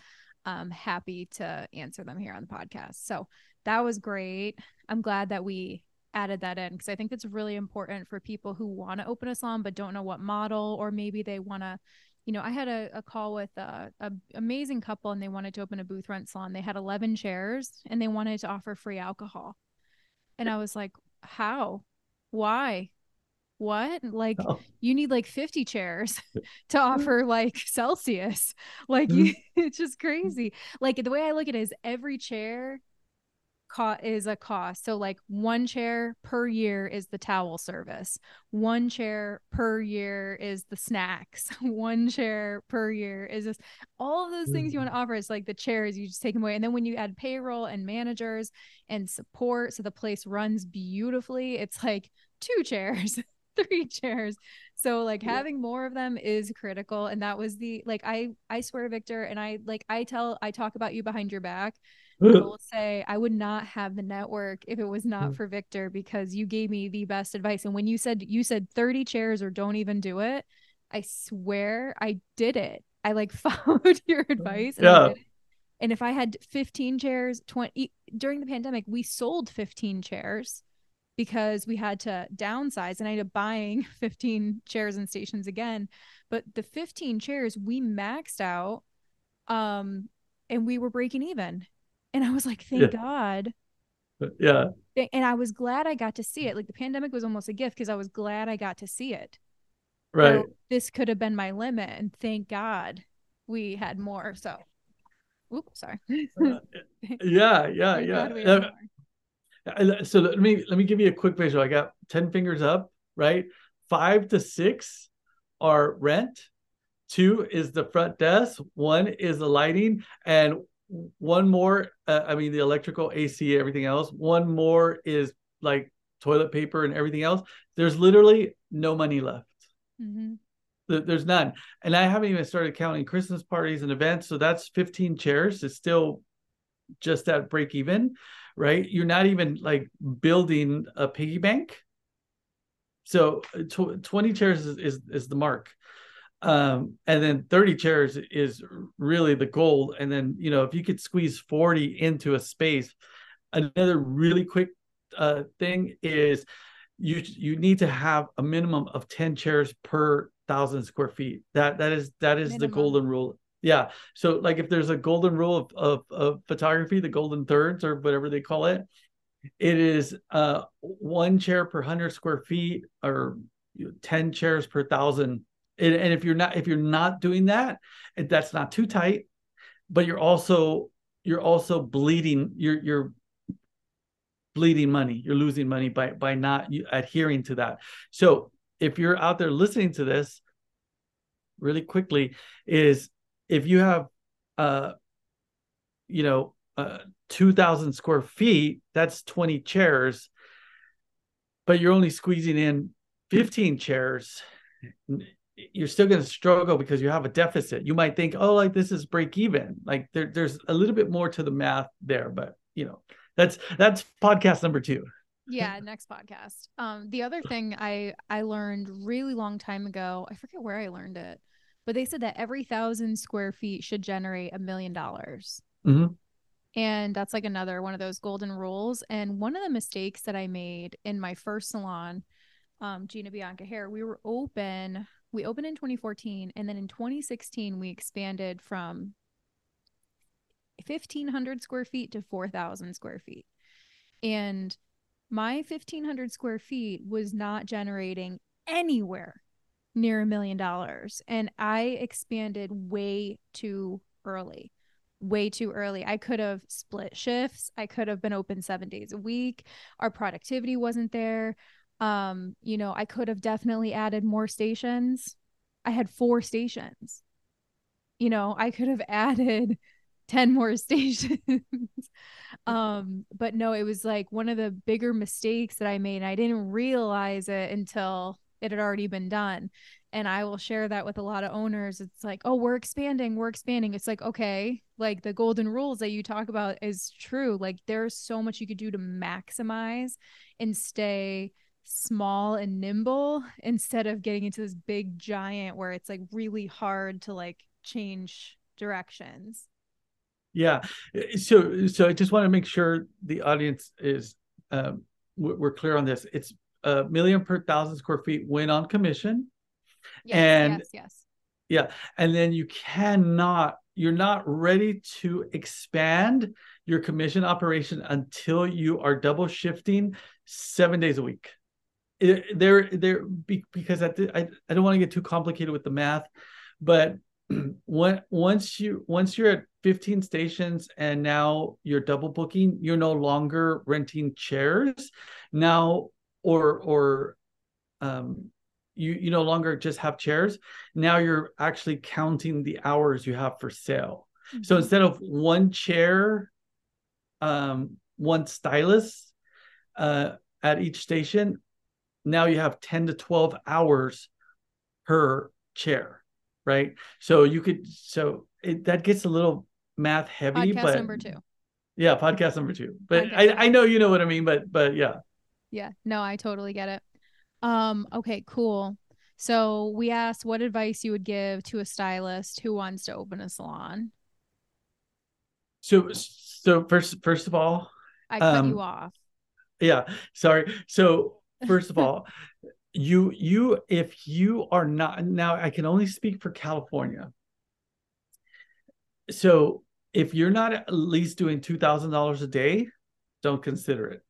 I'm happy to answer them here on the podcast. So that was great. I'm glad that we added that in because I think it's really important for people who want to open a salon but don't know what model, or maybe they want to, you know, I had a, a call with a, a, amazing couple and they wanted to open a booth rent salon. They had 11 chairs and they wanted to offer free alcohol. And I was like, how? Why? What? Like oh. you need like 50 chairs to offer like Celsius. Like you, it's just crazy. Like the way I look at it is every chair co- is a cost. So like one chair per year is the towel service. One chair per year is the snacks. one chair per year is this all of those things you want to mm-hmm. offer. It's like the chairs you just take them away. And then when you add payroll and managers and support, so the place runs beautifully, it's like two chairs. Three chairs so like yeah. having more of them is critical and that was the like i i swear victor and i like i tell i talk about you behind your back I will say I would not have the network if it was not mm. for Victor because you gave me the best advice. And when you said you said 30 chairs or don't even do it, I swear I did it. I like followed your advice. yeah. And if I had 15 chairs, 20 during the pandemic, we sold 15 chairs because we had to downsize and I ended up buying 15 chairs and stations again. But the 15 chairs we maxed out um and we were breaking even and I was like, thank yeah. God. Yeah. And I was glad I got to see it. Like the pandemic was almost a gift because I was glad I got to see it. Right. So this could have been my limit. And thank God we had more. So, oops, sorry. uh, yeah. Yeah. yeah. So let me let me give you a quick visual. I got 10 fingers up, right? Five to six are rent. Two is the front desk. One is the lighting, and one more uh, i mean the electrical ac everything else one more is like toilet paper and everything else there's literally no money left mm-hmm. there's none and i haven't even started counting christmas parties and events so that's 15 chairs it's still just at break even right? You're not even like building a piggy bank. So tw- 20 chairs is, is, is the mark. Um and then 30 chairs is really the goal. And then you know if you could squeeze 40 into a space another really quick uh thing is you you need to have a minimum of 10 chairs per thousand square feet. That that is that is minimum. the golden rule yeah. So like if there's a golden rule of, of, of photography the golden thirds or whatever they call it it is uh one chair per 100 square feet or 10 chairs per thousand. And, and if you're not if you're not doing that that's not too tight but you're also you're also bleeding you're you're bleeding money. You're losing money by by not adhering to that. So if you're out there listening to this really quickly is if you have uh you know uh 2000 square feet that's 20 chairs but you're only squeezing in 15 chairs you're still going to struggle because you have a deficit. You might think, oh, like this is break even. Like there, there's a little bit more to the math there, but you know, that's that's podcast number two. Yeah, next podcast. Um, the other thing I I learned really long time ago, I forget where I learned it, but they said that every thousand square feet should generate a million dollars. Mm-hmm. And that's like another one of those golden rules. And one of the mistakes that I made in my first salon, um, Gina Bianca Hair, we were open. We opened in 2014, and then in 2016 we expanded from 1,500 square feet to 4,000 square feet. And my 1,500 square feet was not generating anywhere near a million dollars. And I expanded way too early, way too early. I could have split shifts. I could have been open seven days a week. Our productivity wasn't there. Um, you know, I could have definitely added more stations. I had four stations. You know, I could have added 10 more stations. um, but no, it was like one of the bigger mistakes that I made. I didn't realize it until it had already been done. And I will share that with a lot of owners. It's like, oh, we're expanding, we're expanding. It's like, okay, like the golden rules that you talk about is true. Like there's so much you could do to maximize and stay small and nimble instead of getting into this big giant where it's like really hard to like change directions. Yeah. So, so I just want to make sure the audience is um, we're clear on this. It's a million per thousand square feet when on commission. Yes, and yes, yes. Yeah. And then you cannot, you're not ready to expand your commission operation until you are double shifting seven days a week. There, there, because I, I, I don't want to get too complicated with the math, but when, once you once you're at 15 stations and now you're double booking, you're no longer renting chairs. Now or or um, you you no longer just have chairs. Now you're actually counting the hours you have for sale. Mm-hmm. So instead of one chair, um, one stylus uh, at each station, now you have 10 to 12 hours per chair, right? So you could so it, that gets a little math heavy, podcast but number two. Yeah, podcast number two. But I, I know you know what I mean, but but yeah. Yeah. No, I totally get it. Um, okay, cool. So we asked what advice you would give to a stylist who wants to open a salon. So so first first of all, I cut um, you off. Yeah, sorry. So first of all, you you if you are not now I can only speak for California. So if you're not at least doing $2,000 a day, don't consider it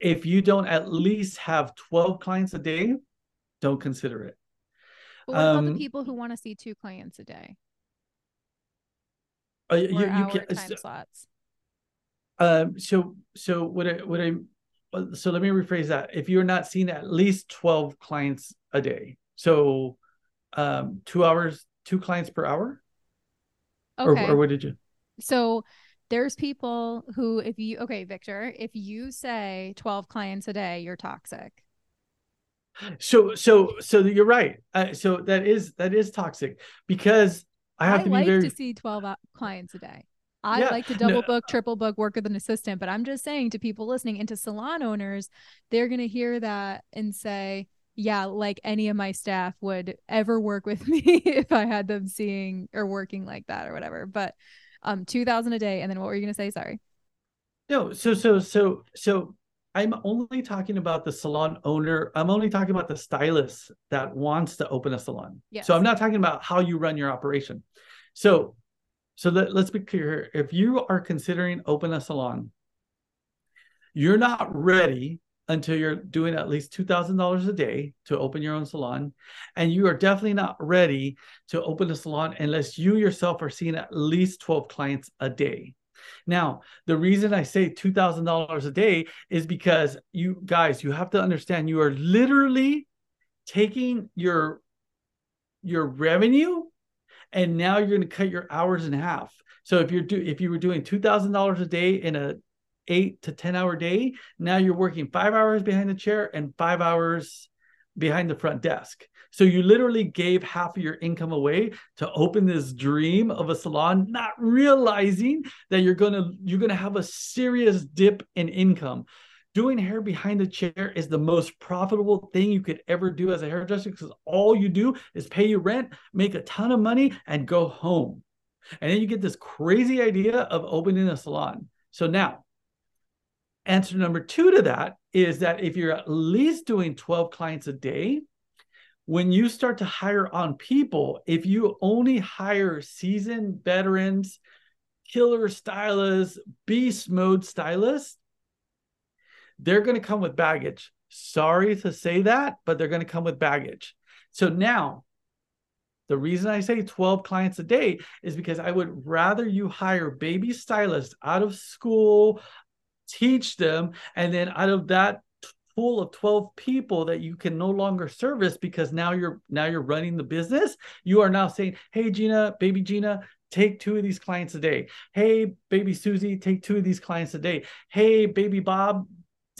if you don't at least have 12 clients a day, don't consider it. But what um, about the um, people who want to see two clients a day? Uh, you, you can time so, slots. Um, so so what I what I so let me rephrase that. If you're not seeing at least 12 clients a day, so um two hours, two clients per hour. Okay. Or, or what did you? So there's people who if you okay victor if you say 12 clients a day you're toxic so so so you're right uh, so that is that is toxic because i have I to like be very I like to see 12 clients a day I yeah, like to double no. book, triple book, work with an assistant. But I'm just saying to people listening and to salon owners, they're going to hear that and say, yeah, like any of my staff would ever work with me if I had them seeing or working like that or whatever. But um 2000 a day. And then what were you going to say? Sorry. No so so so so i'm only talking about the salon owner. I'm only talking about the stylist that wants to open a salon. Yes. so i'm not talking about how you run your operation. So so let, let's be clear if you are considering open a salon you're not ready until you're doing at least $2,000 a day to open your own salon. And you are definitely not ready to open a salon unless you yourself are seeing at least 12 clients a day. Now, the reason I say $2,000 a day is because you guys, you have to understand you are literally taking your your revenue and now you're going to cut your hours in half. So if you're do if you were doing $2,000 a day in a eight to 10 hour day. Now you're working five hours behind the chair and five hours behind the front desk. So you literally gave half of your income away to open this dream of a salon, not realizing that you're gonna you're gonna have a serious dip in income. doing hair behind the chair is the most profitable thing you could ever do as a hairdresser because all you do is pay your rent, make a ton of money, and go home. And then you get this crazy idea of opening a salon. So now, answer number two to that is that if you're at least doing 12 clients a day, when you start to hire on people, if you only hire seasoned veterans, killer stylists, beast mode stylists, they're going to come with baggage. Sorry to say that, but they're going to come with baggage. So now, the reason I say 12 clients a day is because I would rather you hire baby stylists out of school, teach them, and then out of that pool of 12 people that you can no longer service because now you're now you're running the business you are now saying hey gina baby gina take two of these clients a day hey baby susie take two of these clients a day hey baby bob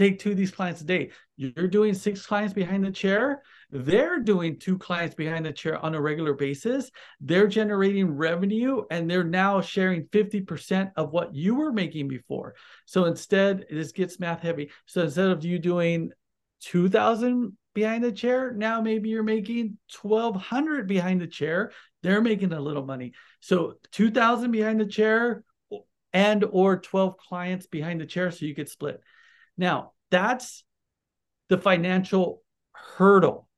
take two of these clients a day. You're doing six clients behind the chair. They're doing two clients behind the chair on a regular basis. They're generating revenue and they're now sharing 50% of what you were making before. So instead, this gets math heavy. So instead of you doing 2000 behind the chair, now maybe you're making 1200 behind the chair. They're making a little money. So 2000 behind the chair and or 12 clients behind the chair so you get split. Now, that's the financial hurdle.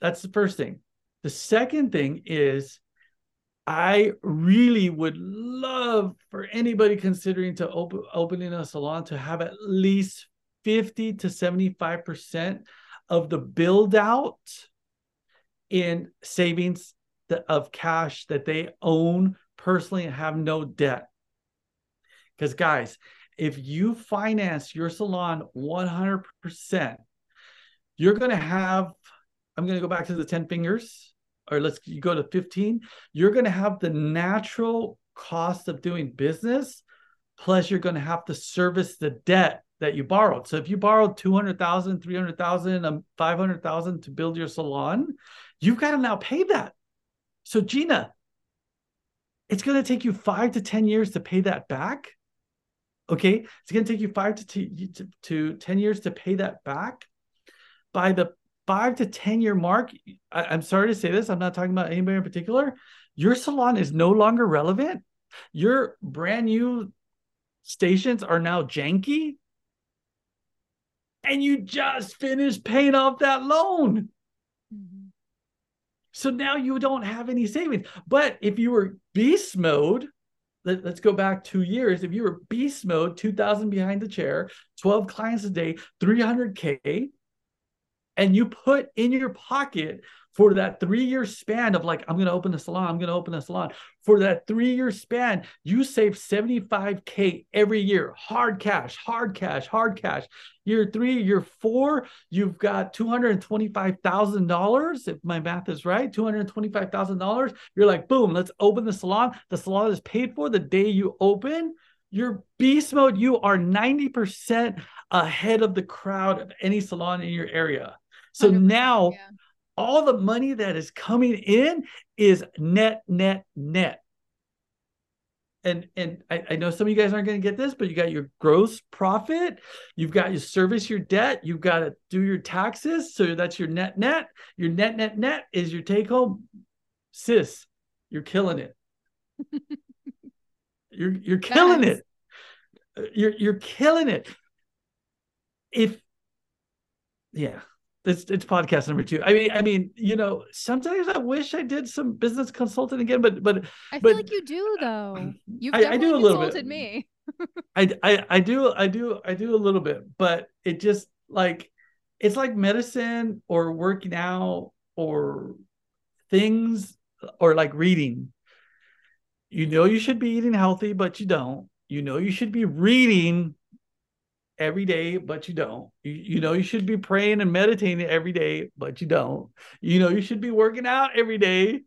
That's the first thing. The second thing is I really would love for anybody considering to open opening a salon to have at least 50 to 75% of the build out in savings of cash that they own personally and have no debt. Because guys, if you finance your salon 100%, you're going to have, I'm going to go back to the 10 fingers, or let's you go to 15. You're going to have the natural cost of doing business, plus you're going to have to service the debt that you borrowed. So if you borrowed 200,000, 300,000, um, 500,000 to build your salon, you've got to now pay that. So Gina, it's going to take you five to 10 years to pay that back. Okay, it's going to take you five to, t- to 10 years to pay that back. By the five to 10 year mark, I, am sorry to say this, I'm not talking about anybody in particular. Your salon is no longer relevant. Your brand new stations are now janky. And you just finished paying off that loan. Mm-hmm. So now you don't have any savings. But if you were beast mode, let, us go back two years. If you were beast mode, 2000 behind the chair, 12 clients a day, 300K, and you put in your pocket for that three year span of like, I'm going to open a salon, I'm going to open a salon. For that three year span, you save 75K every year. Hard cash, hard cash, hard cash. Year three, year four, you've got $225,000. If my math is right, $225,000. You're like, boom, let's open the salon. The salon is paid for the day you open. Your beast mode, you are 90% ahead of the crowd of any salon in your area. So now yeah all the money that is coming in is net, net, net. And and I, I know some of you guys aren't going to get this, but you got your gross profit, you've got your service your debt, you've got to do your taxes. So that's your net net. Your net net net is your take home. Sis, you're killing it. you're you're killing it. You're you're killing it. If yeah, it's it's podcast number two. I mean, I mean, you know, sometimes I wish I did some business consulting again, but but I but, feel like you do though. You've I, I do a little bit. me. I, I I do I do I do a little bit, but it just like it's like medicine or working out or things or like reading. You know you should be eating healthy, but you don't. You know you should be reading every day, but you don't. You, you know, you should be praying and meditating every day, but you don't. You know, you should be working out every day,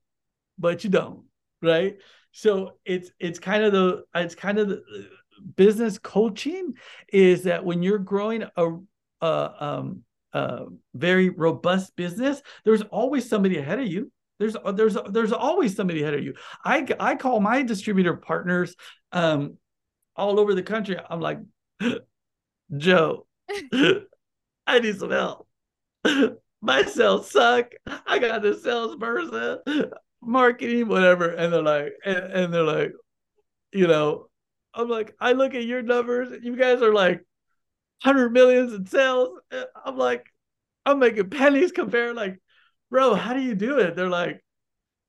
but you don't. Right. So it's it's kind of the it's kind of the business coaching is that when you're growing a, a um a very robust business, there's always somebody ahead of you. There's there's there's always somebody ahead of you. I I call my distributor partners um all over the country. I'm like Joe, I need some help. My sales suck. I got the salesperson, marketing, whatever. And they're like, and, and they're like, you know, I'm like, I look at your numbers. You guys are like hundred millions in sales. I'm like, I'm making pennies compared. Like, bro, how do you do it? They're like,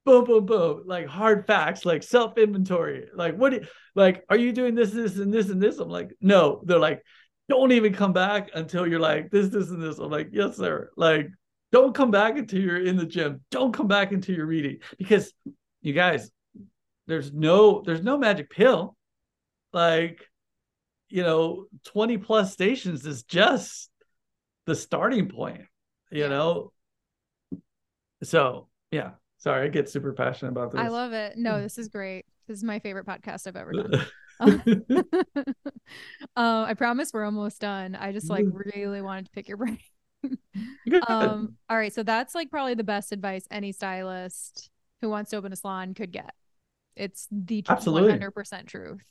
boom, boom, boom, like hard facts, like self inventory. Like, what? Do you, like, are you doing this, this, and this, and this? I'm like, no. They're like, don't even come back until you're like this, this, and this. I'm like, yes, sir. Like, don't come back until you're in the gym. Don't come back until you're reading because you guys, there's no, there's no magic pill. Like, you know, 20 plus stations is just the starting point, you know? So, yeah. Sorry, I get super passionate about this. I love it. No, mm. this is great. This is my favorite podcast I've ever done. uh, I promise we're almost done. I just like really wanted to pick your brain. um, all right. So that's like probably the best advice any stylist who wants to open a salon could get. It's the Absolutely. 100% truth.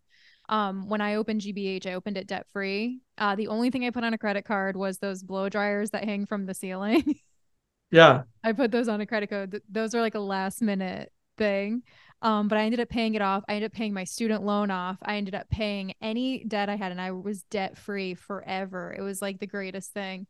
Um, when I opened GBH, I opened it debt free. Uh, the only thing I put on a credit card was those blow dryers that hang from the ceiling. yeah. I put those on a credit card. Th- those are like a last minute thing. Um, but I ended up paying it off. I ended up paying my student loan off. I ended up paying any debt I had, and I was debt free forever. It was like the greatest thing.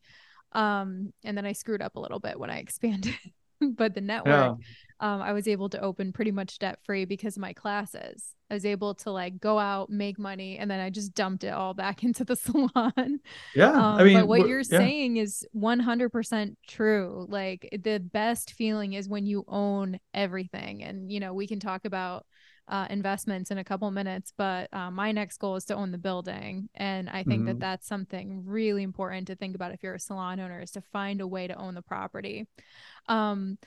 Um, and then I screwed up a little bit when I expanded. but the network, yeah. Um, I was able to open pretty much debt free because of my classes. I was able to like go out, make money, and then I just dumped it all back into the salon. Yeah. Um, I mean, but what you're yeah. saying is 100% true. Like the best feeling is when you own everything. And, you know, we can talk about uh, investments in a couple minutes, but uh, my next goal is to own the building. And I think mm-hmm. that that's something really important to think about if you're a salon owner is to find a way to own the property. Um,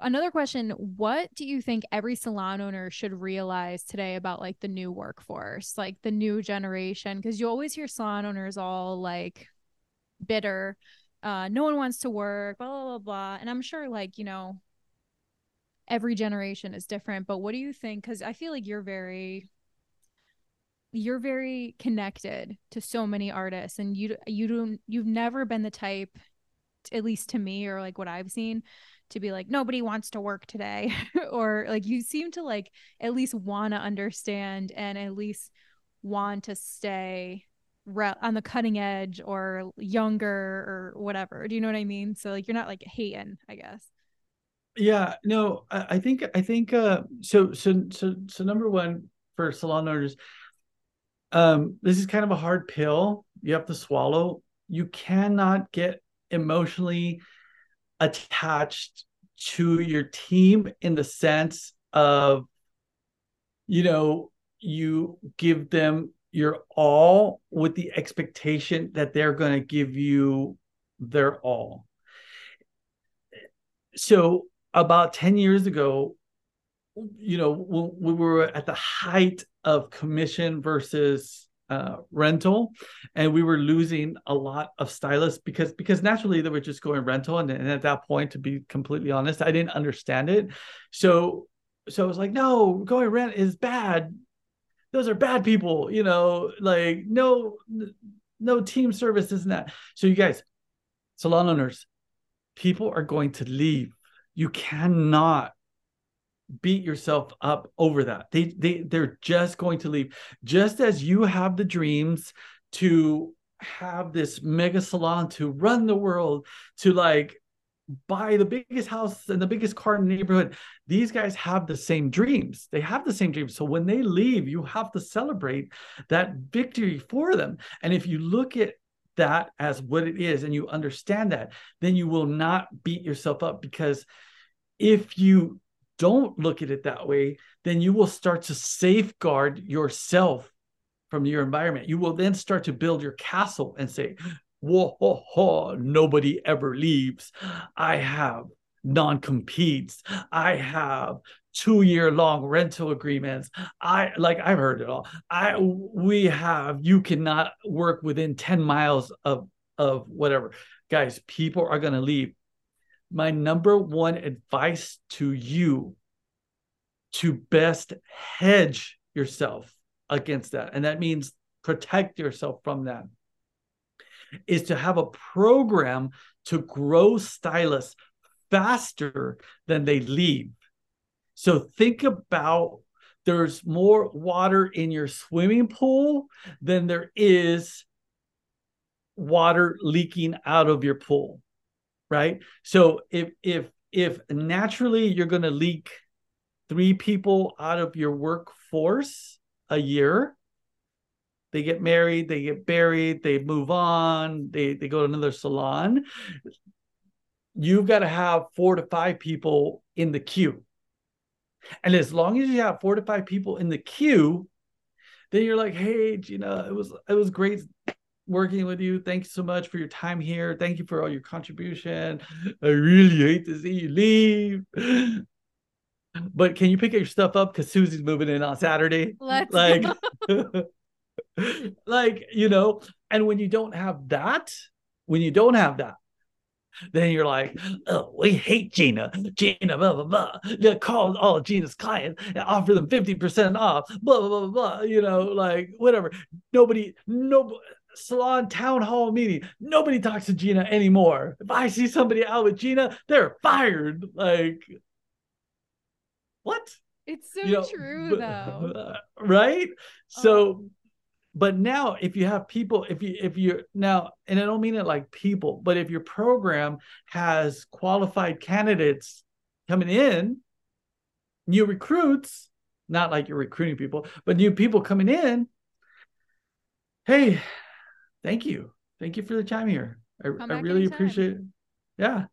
another question what do you think every salon owner should realize today about like the new workforce like the new generation? Because you always hear salon owners all like bitter uh no one wants to work blah blah blah blah and i'm sure like you know every generation is different but what do you think? Because i feel like you're very you're very connected to so many artists and you you don't you've never been the type at least to me or like what i've seen to be like nobody wants to work today or like you seem to like at least want to understand and at least want to stay re- on the cutting edge or younger or whatever. Do you know what i mean? So like you're not like hating i guess. Yeah no i think i think uh so so so so number one for salon owners um this is kind of a hard pill you have to swallow. You cannot get emotionally attached to your team in the sense of you know you give them your all with the expectation that they're going to give you their all. So about 10 years ago you know we were at the height of commission versus uh, rental, and we were losing a lot of stylists because because naturally they were just going rental, and, and at that point, to be completely honest, I didn't understand it. So so I was like, no, going rent is bad. Those are bad people, you know, like no no team service isn't that. So you guys, salon owners, people are going to leave. You cannot beat yourself up over that. They they they're just going to leave. Just as you have the dreams to have this mega salon to run the world, to like buy the biggest house and the biggest car in the neighborhood. These guys have the same dreams. They have the same dreams. So when they leave, you have to celebrate that victory for them. And if you look at that as what it is and you understand that, then you will not beat yourself up because if you don't look at it that way, then you will start to safeguard yourself from your environment. You will then start to build your castle and say, whoa, whoa, whoa nobody ever leaves. I have non competes. I have two year long rental agreements. I like I've heard it all. I we have you cannot work within 10 miles of of whatever. Guys, people are going to leave my number one advice to you to best hedge yourself against that. And that means protect yourself from that is to have a program to grow stylists faster than they leave. So think about there's more water in your swimming pool than there is water leaking out of your pool right? So if if if naturally you're going to leak three people out of your workforce a year they get married they get buried they move on they they go to another salon you've got to have four to five people in the queue. And as long as you have four to five people in the queue then you're like hey gina it was it was great working with you Thank you so much for your time here thank you for all your contribution i really hate to see you leave but can you pick your stuff up because susie's moving in on saturday Let's like like you know and when you don't have that when you don't have that then you're like, oh, we hate Gina. Gina, blah, blah, blah. You call all Gina's clients and offer them 50% off, blah, blah, blah, blah. You know, like whatever. Nobody, no salon town hall meeting. Nobody talks to Gina anymore. If I see somebody out with Gina, they're fired. Like, what? It's so you know, true, but, though. Right? So, oh but now if you have people if you if you're now and i don't mean it like people but if your program has qualified candidates coming in new recruits not like you're recruiting people but new people coming in hey thank you thank you for the time here i, I really appreciate it yeah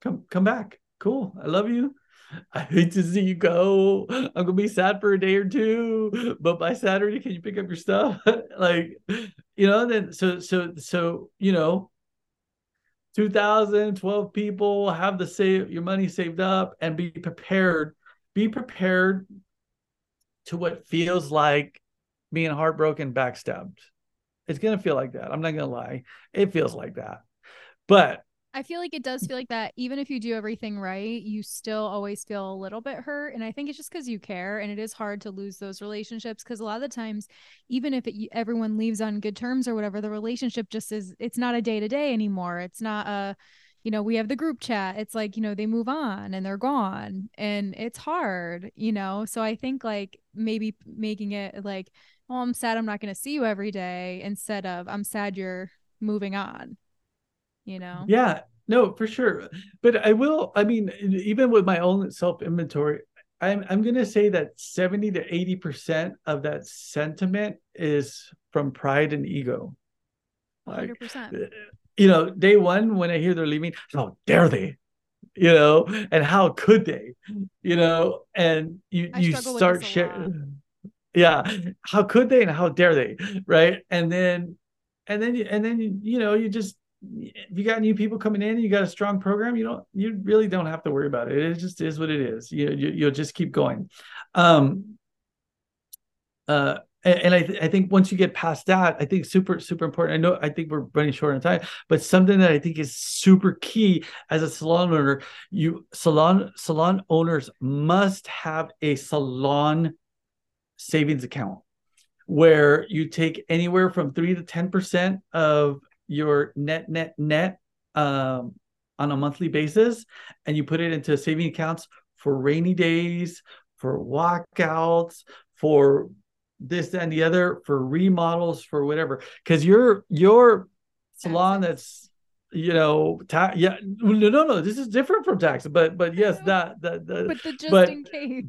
come come back cool i love you I hate to see you go. I'm gonna be sad for a day or two, but by Saturday, can you pick up your stuff? like, you know, then so so so you know, 2012 people have the save your money saved up and be prepared. Be prepared to what feels like being heartbroken, backstabbed. It's gonna feel like that. I'm not gonna lie. It feels like that. But I feel like it does feel like that. Even if you do everything right, you still always feel a little bit hurt. And I think it's just because you care. And it is hard to lose those relationships because a lot of the times, even if it, everyone leaves on good terms or whatever, the relationship just is, it's not a day to day anymore. It's not a, you know, we have the group chat. It's like, you know, they move on and they're gone and it's hard, you know? So I think like maybe making it like, oh, I'm sad I'm not going to see you every day instead of I'm sad you're moving on you know? Yeah no for sure. But i will i mean even with my own self inventory i'm i'm going to say that 70 to 80 percent of that sentiment is from pride and ego. 100% like, eh, you know day one when i hear they're leaving how dare they? You know and how could they? You know and you I you start sharing yeah how could they and how dare they right and then and then and then you know you just if you got new people coming in, and you got a strong program, you don't, you really don't have to worry about it. It just is what it is. You, you will just keep going. Um, uh, and, and I, th- I think once you get past that, I think super, super important. I know, I think we're running short on time, but something that I think is super key as a salon owner, you salon, salon owners must have a salon savings account where you take anywhere from three to 10% of your net net net um, on a monthly basis and you put it into saving accounts for rainy days for walkouts for this and the other for remodels for whatever. Because your your salon that's you know ta- yeah no no no this is different from tax but but yes that that, that but the just but, in case.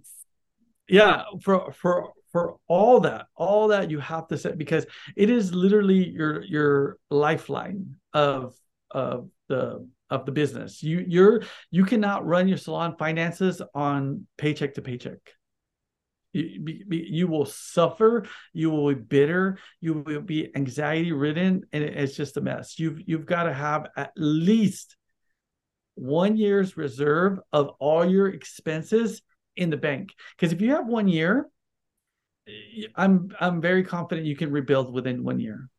Yeah for for for all that all that you have to set because it is literally your your lifeline of of the of the business. You you're you cannot run your salon finances on paycheck to paycheck. You, you will suffer you will be bitter you will be anxiety ridden and it's just a mess. You've you've got to have at least one year's reserve of all your expenses in the bank. Because if you have one year I'm I'm very confident you can rebuild within one year.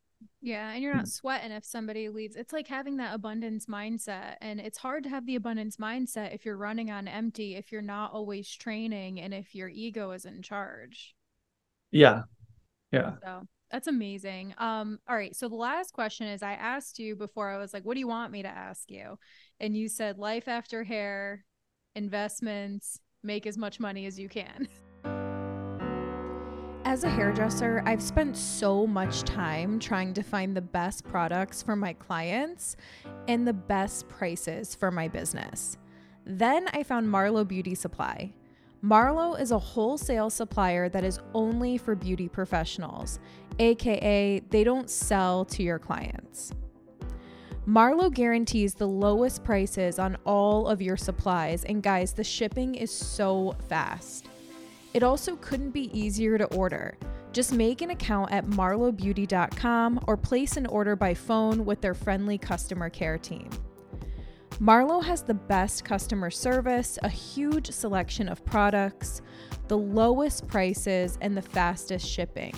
Yeah, and you're not sweating if somebody leaves. It's like having that abundance mindset. And it's hard to have the abundance mindset if you're running on empty, if you're not always training, and if your ego is in charge. Yeah. Yeah. So That's amazing. Um, all right. So the last question is I asked you before I was like, what do you want me to ask you? And you said life after hair, investments, make as much money as you can. As a hairdresser, I've spent so much time trying to find the best products for my clients and the best prices for my business. Then I found Marlo Beauty Supply. Marlo is a wholesale supplier that is only for beauty professionals, aka, they don't sell to your clients. Marlo guarantees the lowest prices on all of your supplies, and guys, the shipping is so fast. It also couldn't be easier to order. Just make an account at marlobeauty.com or place an order by phone with their friendly customer care team. Marlo has the best customer service, a huge selection of products, the lowest prices, and the fastest shipping,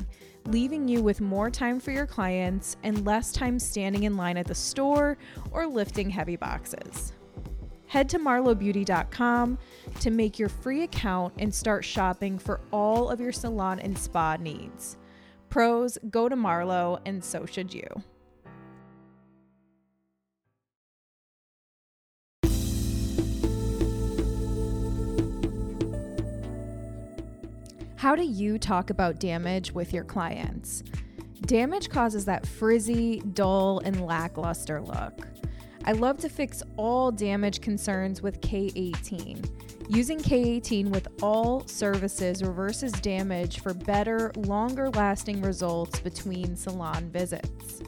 leaving you with more time for your clients and less time standing in line at the store or lifting heavy boxes. Head to marlobeauty.com to make your free account and start shopping for all of your salon and spa needs. Pros, go to Marlo, and so should you. How do you talk about damage with your clients? Damage causes that frizzy, dull, and lackluster look. I love to fix all damage concerns with K18. Using K18 with all services reverses damage for better, longer lasting results between salon visits.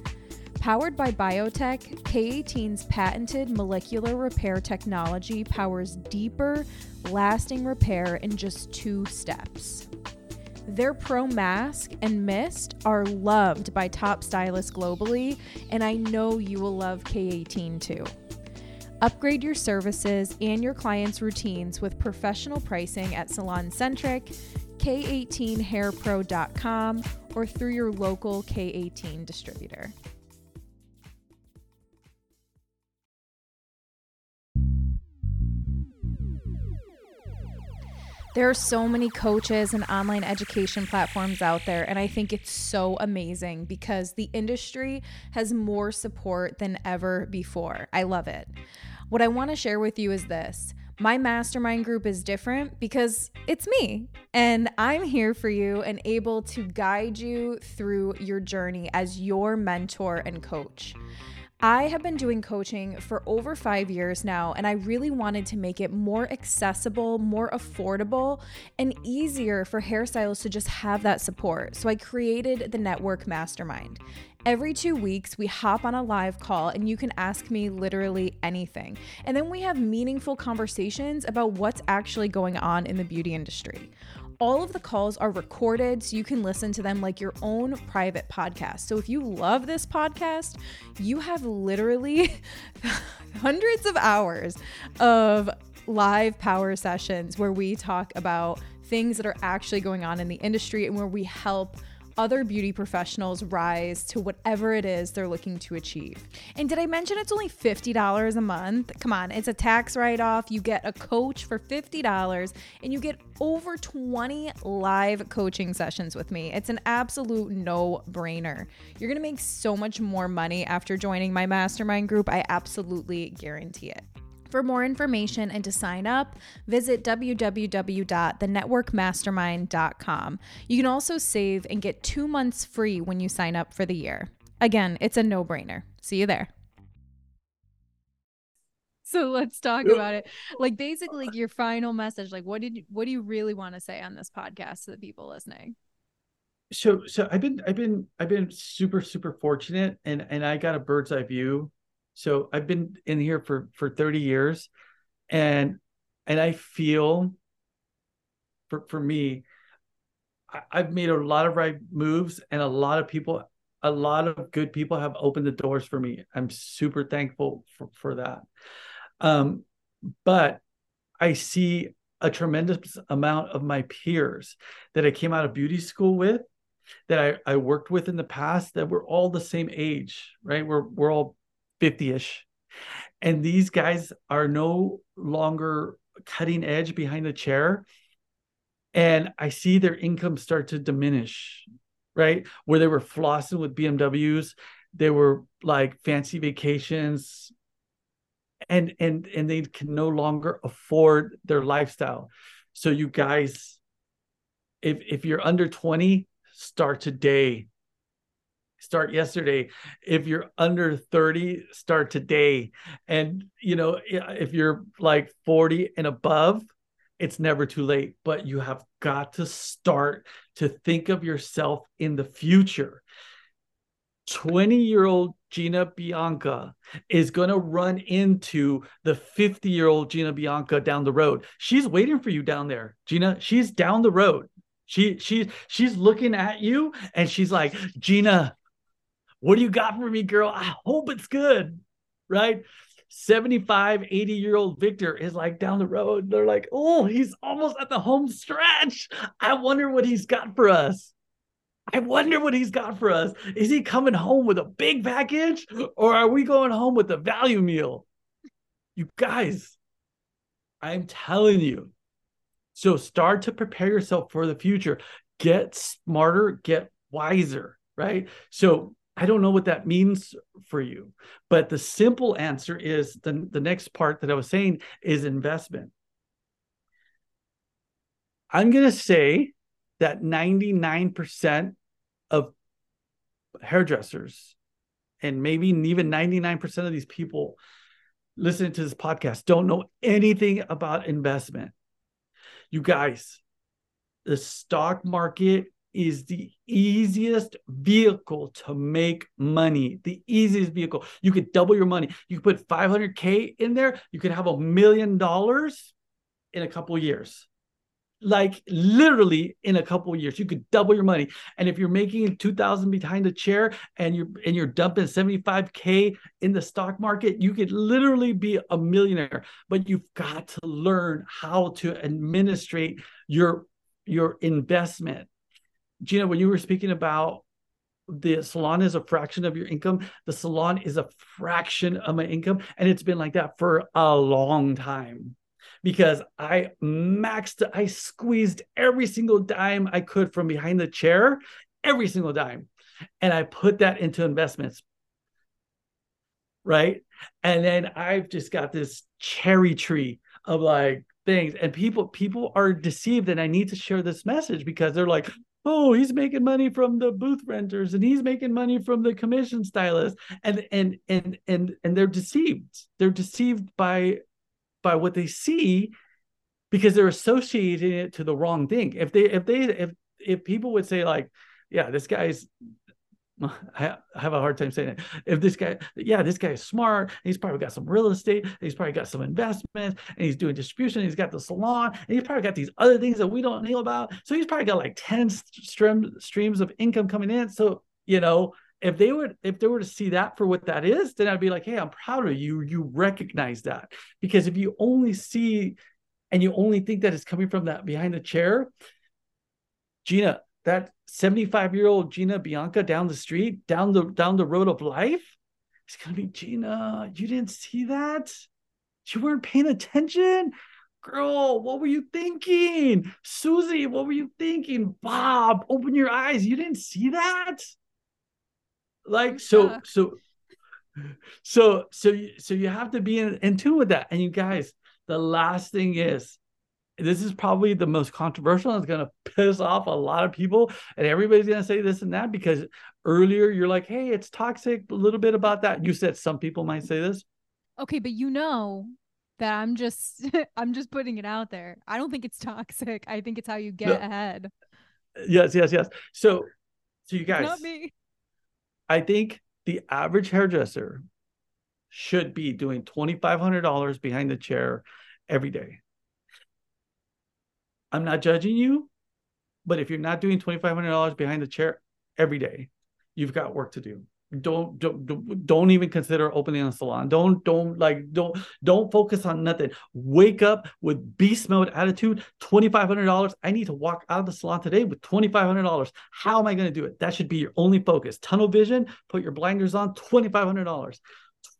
Powered by biotech, K18's patented molecular repair technology powers deeper, lasting repair in just two steps. Their Pro Mask and Mist are loved by top stylists globally, and I know you will love K18 too. Upgrade your services and your clients' routines with professional pricing at SalonCentric, K18hairpro.com, or through your local K18 distributor. There are so many coaches and online education platforms out there, and I think it's so amazing because the industry has more support than ever before. I love it. What I want to share with you is this. My mastermind group is different because it's me, and I'm here for you and able to guide you through your journey as your mentor and coach. I have been doing coaching for over five years now, and I really wanted to make it more accessible, more affordable, and easier for hairstylists to just have that support. So I created the Network Mastermind. Every two weeks, we hop on a live call and you can ask me literally anything. And then we have meaningful conversations about what's actually going on in the beauty industry. All of the calls are recorded so you can listen to them like your own private podcast. So if you love this podcast, you have literally hundreds of hours of live power sessions where we talk about things that are actually going on in the industry and where we help other beauty professionals rise to whatever it is they're looking to achieve. And did I mention it's only $50 a month? Come on, it's a tax write off. You get a coach for $50 and you get over 20 live coaching sessions with me. It's an absolute no brainer. You're gonna make so much more money after joining my mastermind group. I absolutely guarantee it. For more information and to sign up, visit www.thenetworkmastermind.com. You can also save and get two months free when you sign up for the year. Again, it's a no brainer. See you there. So let's talk about it. Like basically your final message. Like what did you, what do you really want to say on this podcast to the people listening? So so I've been I've been I've been super super fortunate and and I got a bird's eye view so I've been in here for for 30 years and and I feel for for me I, I've made a lot of right moves and a lot of people a lot of good people have opened the doors for me. I'm super thankful for, for that. Um, but I see a tremendous amount of my peers that I came out of beauty school with, that I, I worked with in the past, that we're all the same age, right? We're we're all 50ish. And these guys are no longer cutting edge behind the chair. And I see their income start to diminish. right? Where they were flossing with BMWs, they were like fancy vacations, and and and they can no longer afford their lifestyle. So you guys, if if you're under 20, start today. Start yesterday. If you're under 30, start today. And you know, if you're like 40 and above, it's never too late, but you have got to start to think of yourself in the future. 20 year old Gina Bianca is going to run into the 50 year old Gina Bianca down the road. She's waiting for you down there, Gina. She's down the road. She she she's looking at you and she's like, "Gina, what do you got for me, girl? I hope it's good." Right? 75, 80 year old Victor is like down the road. They're like, "Oh, he's almost at the home stretch. I wonder what he's got for us." I wonder what he's got for us. Is he coming home with a big package or are we going home with a value meal? You guys, I'm telling you. So start to prepare yourself for the future. Get smarter, get wiser, right? So I don't know what that means for you, but the simple answer is the, the next part that I was saying is investment. I'm going to say that 99% of hairdressers and maybe even 99% of these people listening to this podcast don't know anything about investment. You guys, the stock market is the easiest vehicle to make money. The easiest vehicle. You could double your money. You could put 500K in there. You could have a million dollars in a couple years like literally in a couple years you could double your money and if you're making 2000 behind the chair and you're and you're dumping 75k in the stock market you could literally be a millionaire but you've got to learn how to administrate your your investment gina when you were speaking about the salon is a fraction of your income the salon is a fraction of my income and it's been like that for a long time because I maxed, I squeezed every single dime I could from behind the chair, every single dime. And I put that into investments. Right. And then I've just got this cherry tree of like things. And people, people are deceived. And I need to share this message because they're like, oh he's making money from the booth renters and he's making money from the commission stylist and and and and and they're deceived they're deceived by by what they see because they're associating it to the wrong thing. If they if they if if people would say like, yeah, this guy's I have a hard time saying it. If this guy, yeah, this guy is smart. He's probably got some real estate. He's probably got some investments, and he's doing distribution. He's got the salon, and he's probably got these other things that we don't know about. So he's probably got like ten stream, streams of income coming in. So you know, if they would if they were to see that for what that is then i'd be like hey i'm proud of you you recognize that because if you only see and you only think that it's coming from that behind the chair gina that 75 year old gina bianca down the street down the down the road of life it's gonna be gina you didn't see that you weren't paying attention girl, what were you thinking? Susie, what were you thinking? Bob, open your eyes. You didn't see that? like so so so so so you have to be in, in tune with that and you guys the last thing is this is probably the most controversial it's going to piss off a lot of people. And everybody's going to say this and that because earlier you're like hey it's toxic a little bit about that. You said some people might say this. Okay but you know that i'm just i'm just putting it out there. I don't think it's toxic. I think it's how you get no. ahead. Yes yes yes. So so you guys not me. I think the average hairdresser should be doing $2,500 behind the chair every day. I'm not judging you, but if you're not doing $2,500 behind the chair every day, you've got work to do. Don't don't don't even consider opening a salon. Don't don't like don't don't focus on nothing. Wake up with beast mode attitude $2500 i need to walk out of the salon today with $2500 how am i going to do it? That should be your only focus. Tunnel vision put your blinders on $2500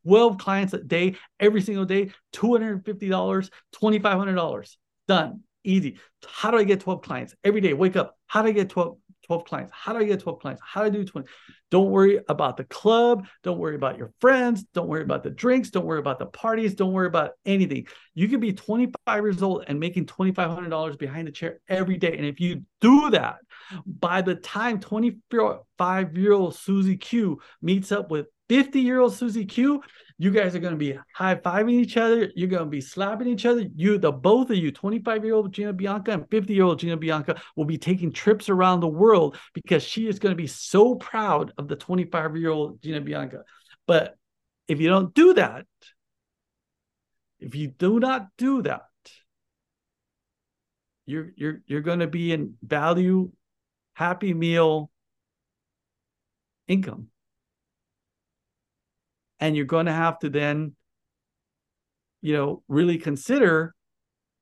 12 clients a day every single day $250 $2500 done easy how do i get 12 clients every day wake up how do i get 12 12 clients? How do I get 12 clients? How do I do 20? Don't worry about the club. Don't worry about your friends. Don't worry about the drinks. Don't worry about the parties. Don't worry about anything. You can be 25 years old and making $2,500 behind the chair every day. And if you do that, by the time 25 year old Susie Q meets up with 50 year old Susie Q, you guys are going to be high fiving each other. You're going to be slapping each other. You, the both of you, 25 year old Gina Bianca and 50 year old Gina Bianca, will be taking trips around the world because she is going to be so proud of the 25 year old Gina Bianca. But if you don't do that, if you do not do that, you're you're you're going to be in value, happy meal income and you're going to have to then you know really consider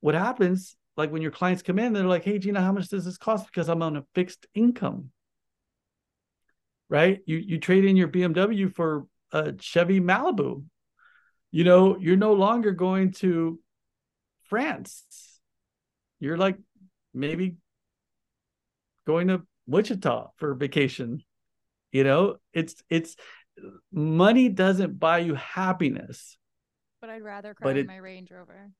what happens like when your clients come in they're like hey gina how much does this cost? Because i'm on a fixed income. Right? You you trade in your bmw for a chevy malibu. You know you're no longer going to france. You're like maybe going to wichita for vacation. You know it's it's money doesn't buy you happiness. But I'd rather cry in my Range Rover.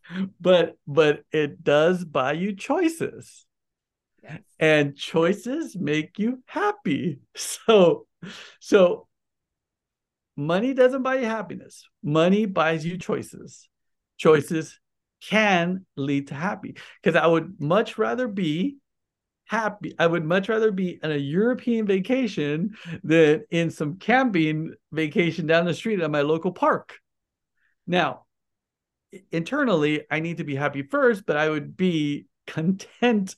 but but it does buy you choices. Yes. And choices make you happy. So so money doesn't buy you happiness. Money buys you choices. Choices can lead to happy because I would much rather be happy. I would much rather be on a European vacation than in some camping vacation down the street at my local park. Now, internally, I need to be happy first, but I would be content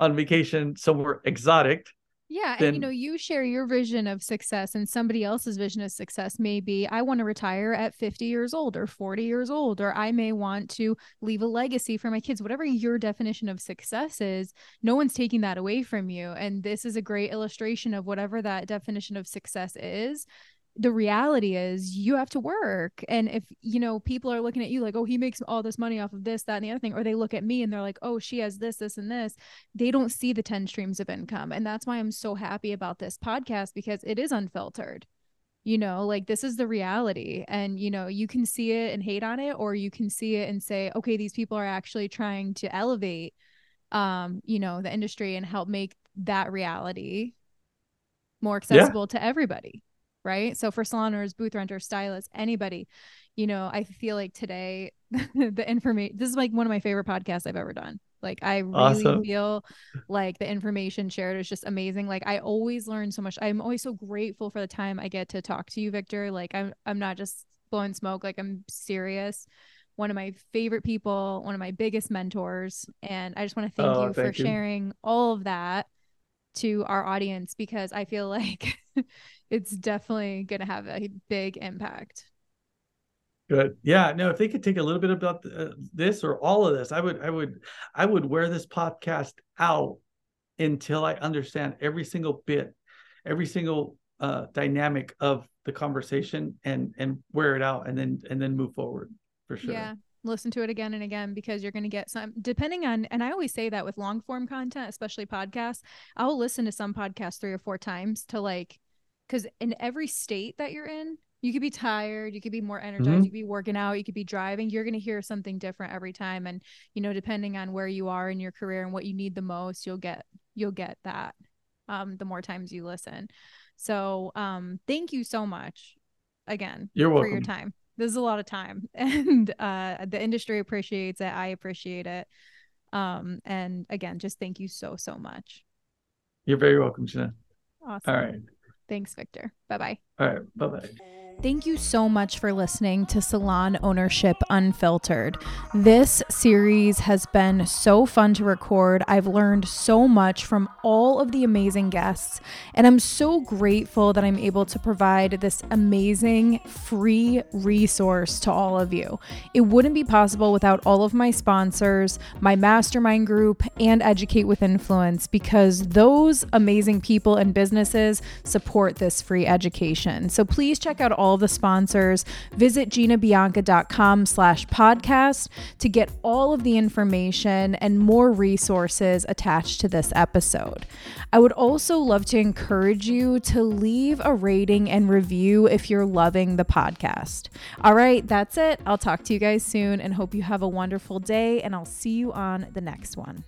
on vacation somewhere exotic yeah. Then, and you know, you share your vision of success, and somebody else's vision of success may be I want to retire at 50 years old or 40 years old, or I may want to leave a legacy for my kids. Whatever your definition of success is, no one's taking that away from you. And this is a great illustration of whatever that definition of success is the reality is you have to work. And if you know people are looking at you like oh he makes all this money off of this that and the other thing or they look at me and they're like oh she has this this and this they don't see the 10 streams of income. And that's why i'm so happy about this podcast because it is unfiltered you know like this is the reality. And you know you can see it and hate on it or you can see it and say okay these people are actually trying to elevate um you know the industry and help make that reality more accessible yeah. to everybody right? So for salon owners, booth renters, stylists, anybody, you know, I feel like today the information this is like one of my favorite podcasts I've ever done. Like I really awesome. feel like the information shared is just amazing. Like I always learn so much. I'm always so grateful for the time I get to talk to you, Victor. Like I'm I'm not just blowing smoke, like I'm serious. One of my favorite people, one of my biggest mentors. And I just want to thank oh, you thank for you. sharing all of that to our audience because I feel like it's definitely going to have a big impact. Good. Yeah. No, if they could take a little bit about uh, this or all of this, I would, I would, I would wear this podcast out until I understand every single bit, every single uh, dynamic of the conversation, and and wear it out, and then and then move forward for sure. Yeah. Listen to it again and again because you're going to get some, depending on, and I always say that with long form content, especially podcasts, I'll listen to some podcasts three or four times to like because in every state that you're in you could be tired you could be more energized mm-hmm. you could be working out you could be driving you're going to hear something different every time. And you know depending on where you are in your career and what you need the most you'll get you'll get that um the more times you listen. So um thank you so much again you're welcome. for your time. This is a lot of time. And uh the industry appreciates it i appreciate it. Um and again just thank you so so much. You're very welcome Gina. awesome. all right Thanks, Victor. Bye bye. All right. Bye bye. Thank you so much for listening to Salon Ownership Unfiltered. This series has been so fun to record. I've learned so much from all of the amazing guests, and I'm so grateful that I'm able to provide this amazing free resource to all of you. It wouldn't be possible without all of my sponsors, my mastermind group, and Educate with Influence because those amazing people and businesses support this free education. So please check out all all the sponsors, visit ginabianca.com slash podcast to get all of the information and more resources attached to this episode. I would also love to encourage you to leave a rating and review if you're loving the podcast. All right, that's it. I'll talk to you guys soon and hope you have a wonderful day, and I'll see you on the next one.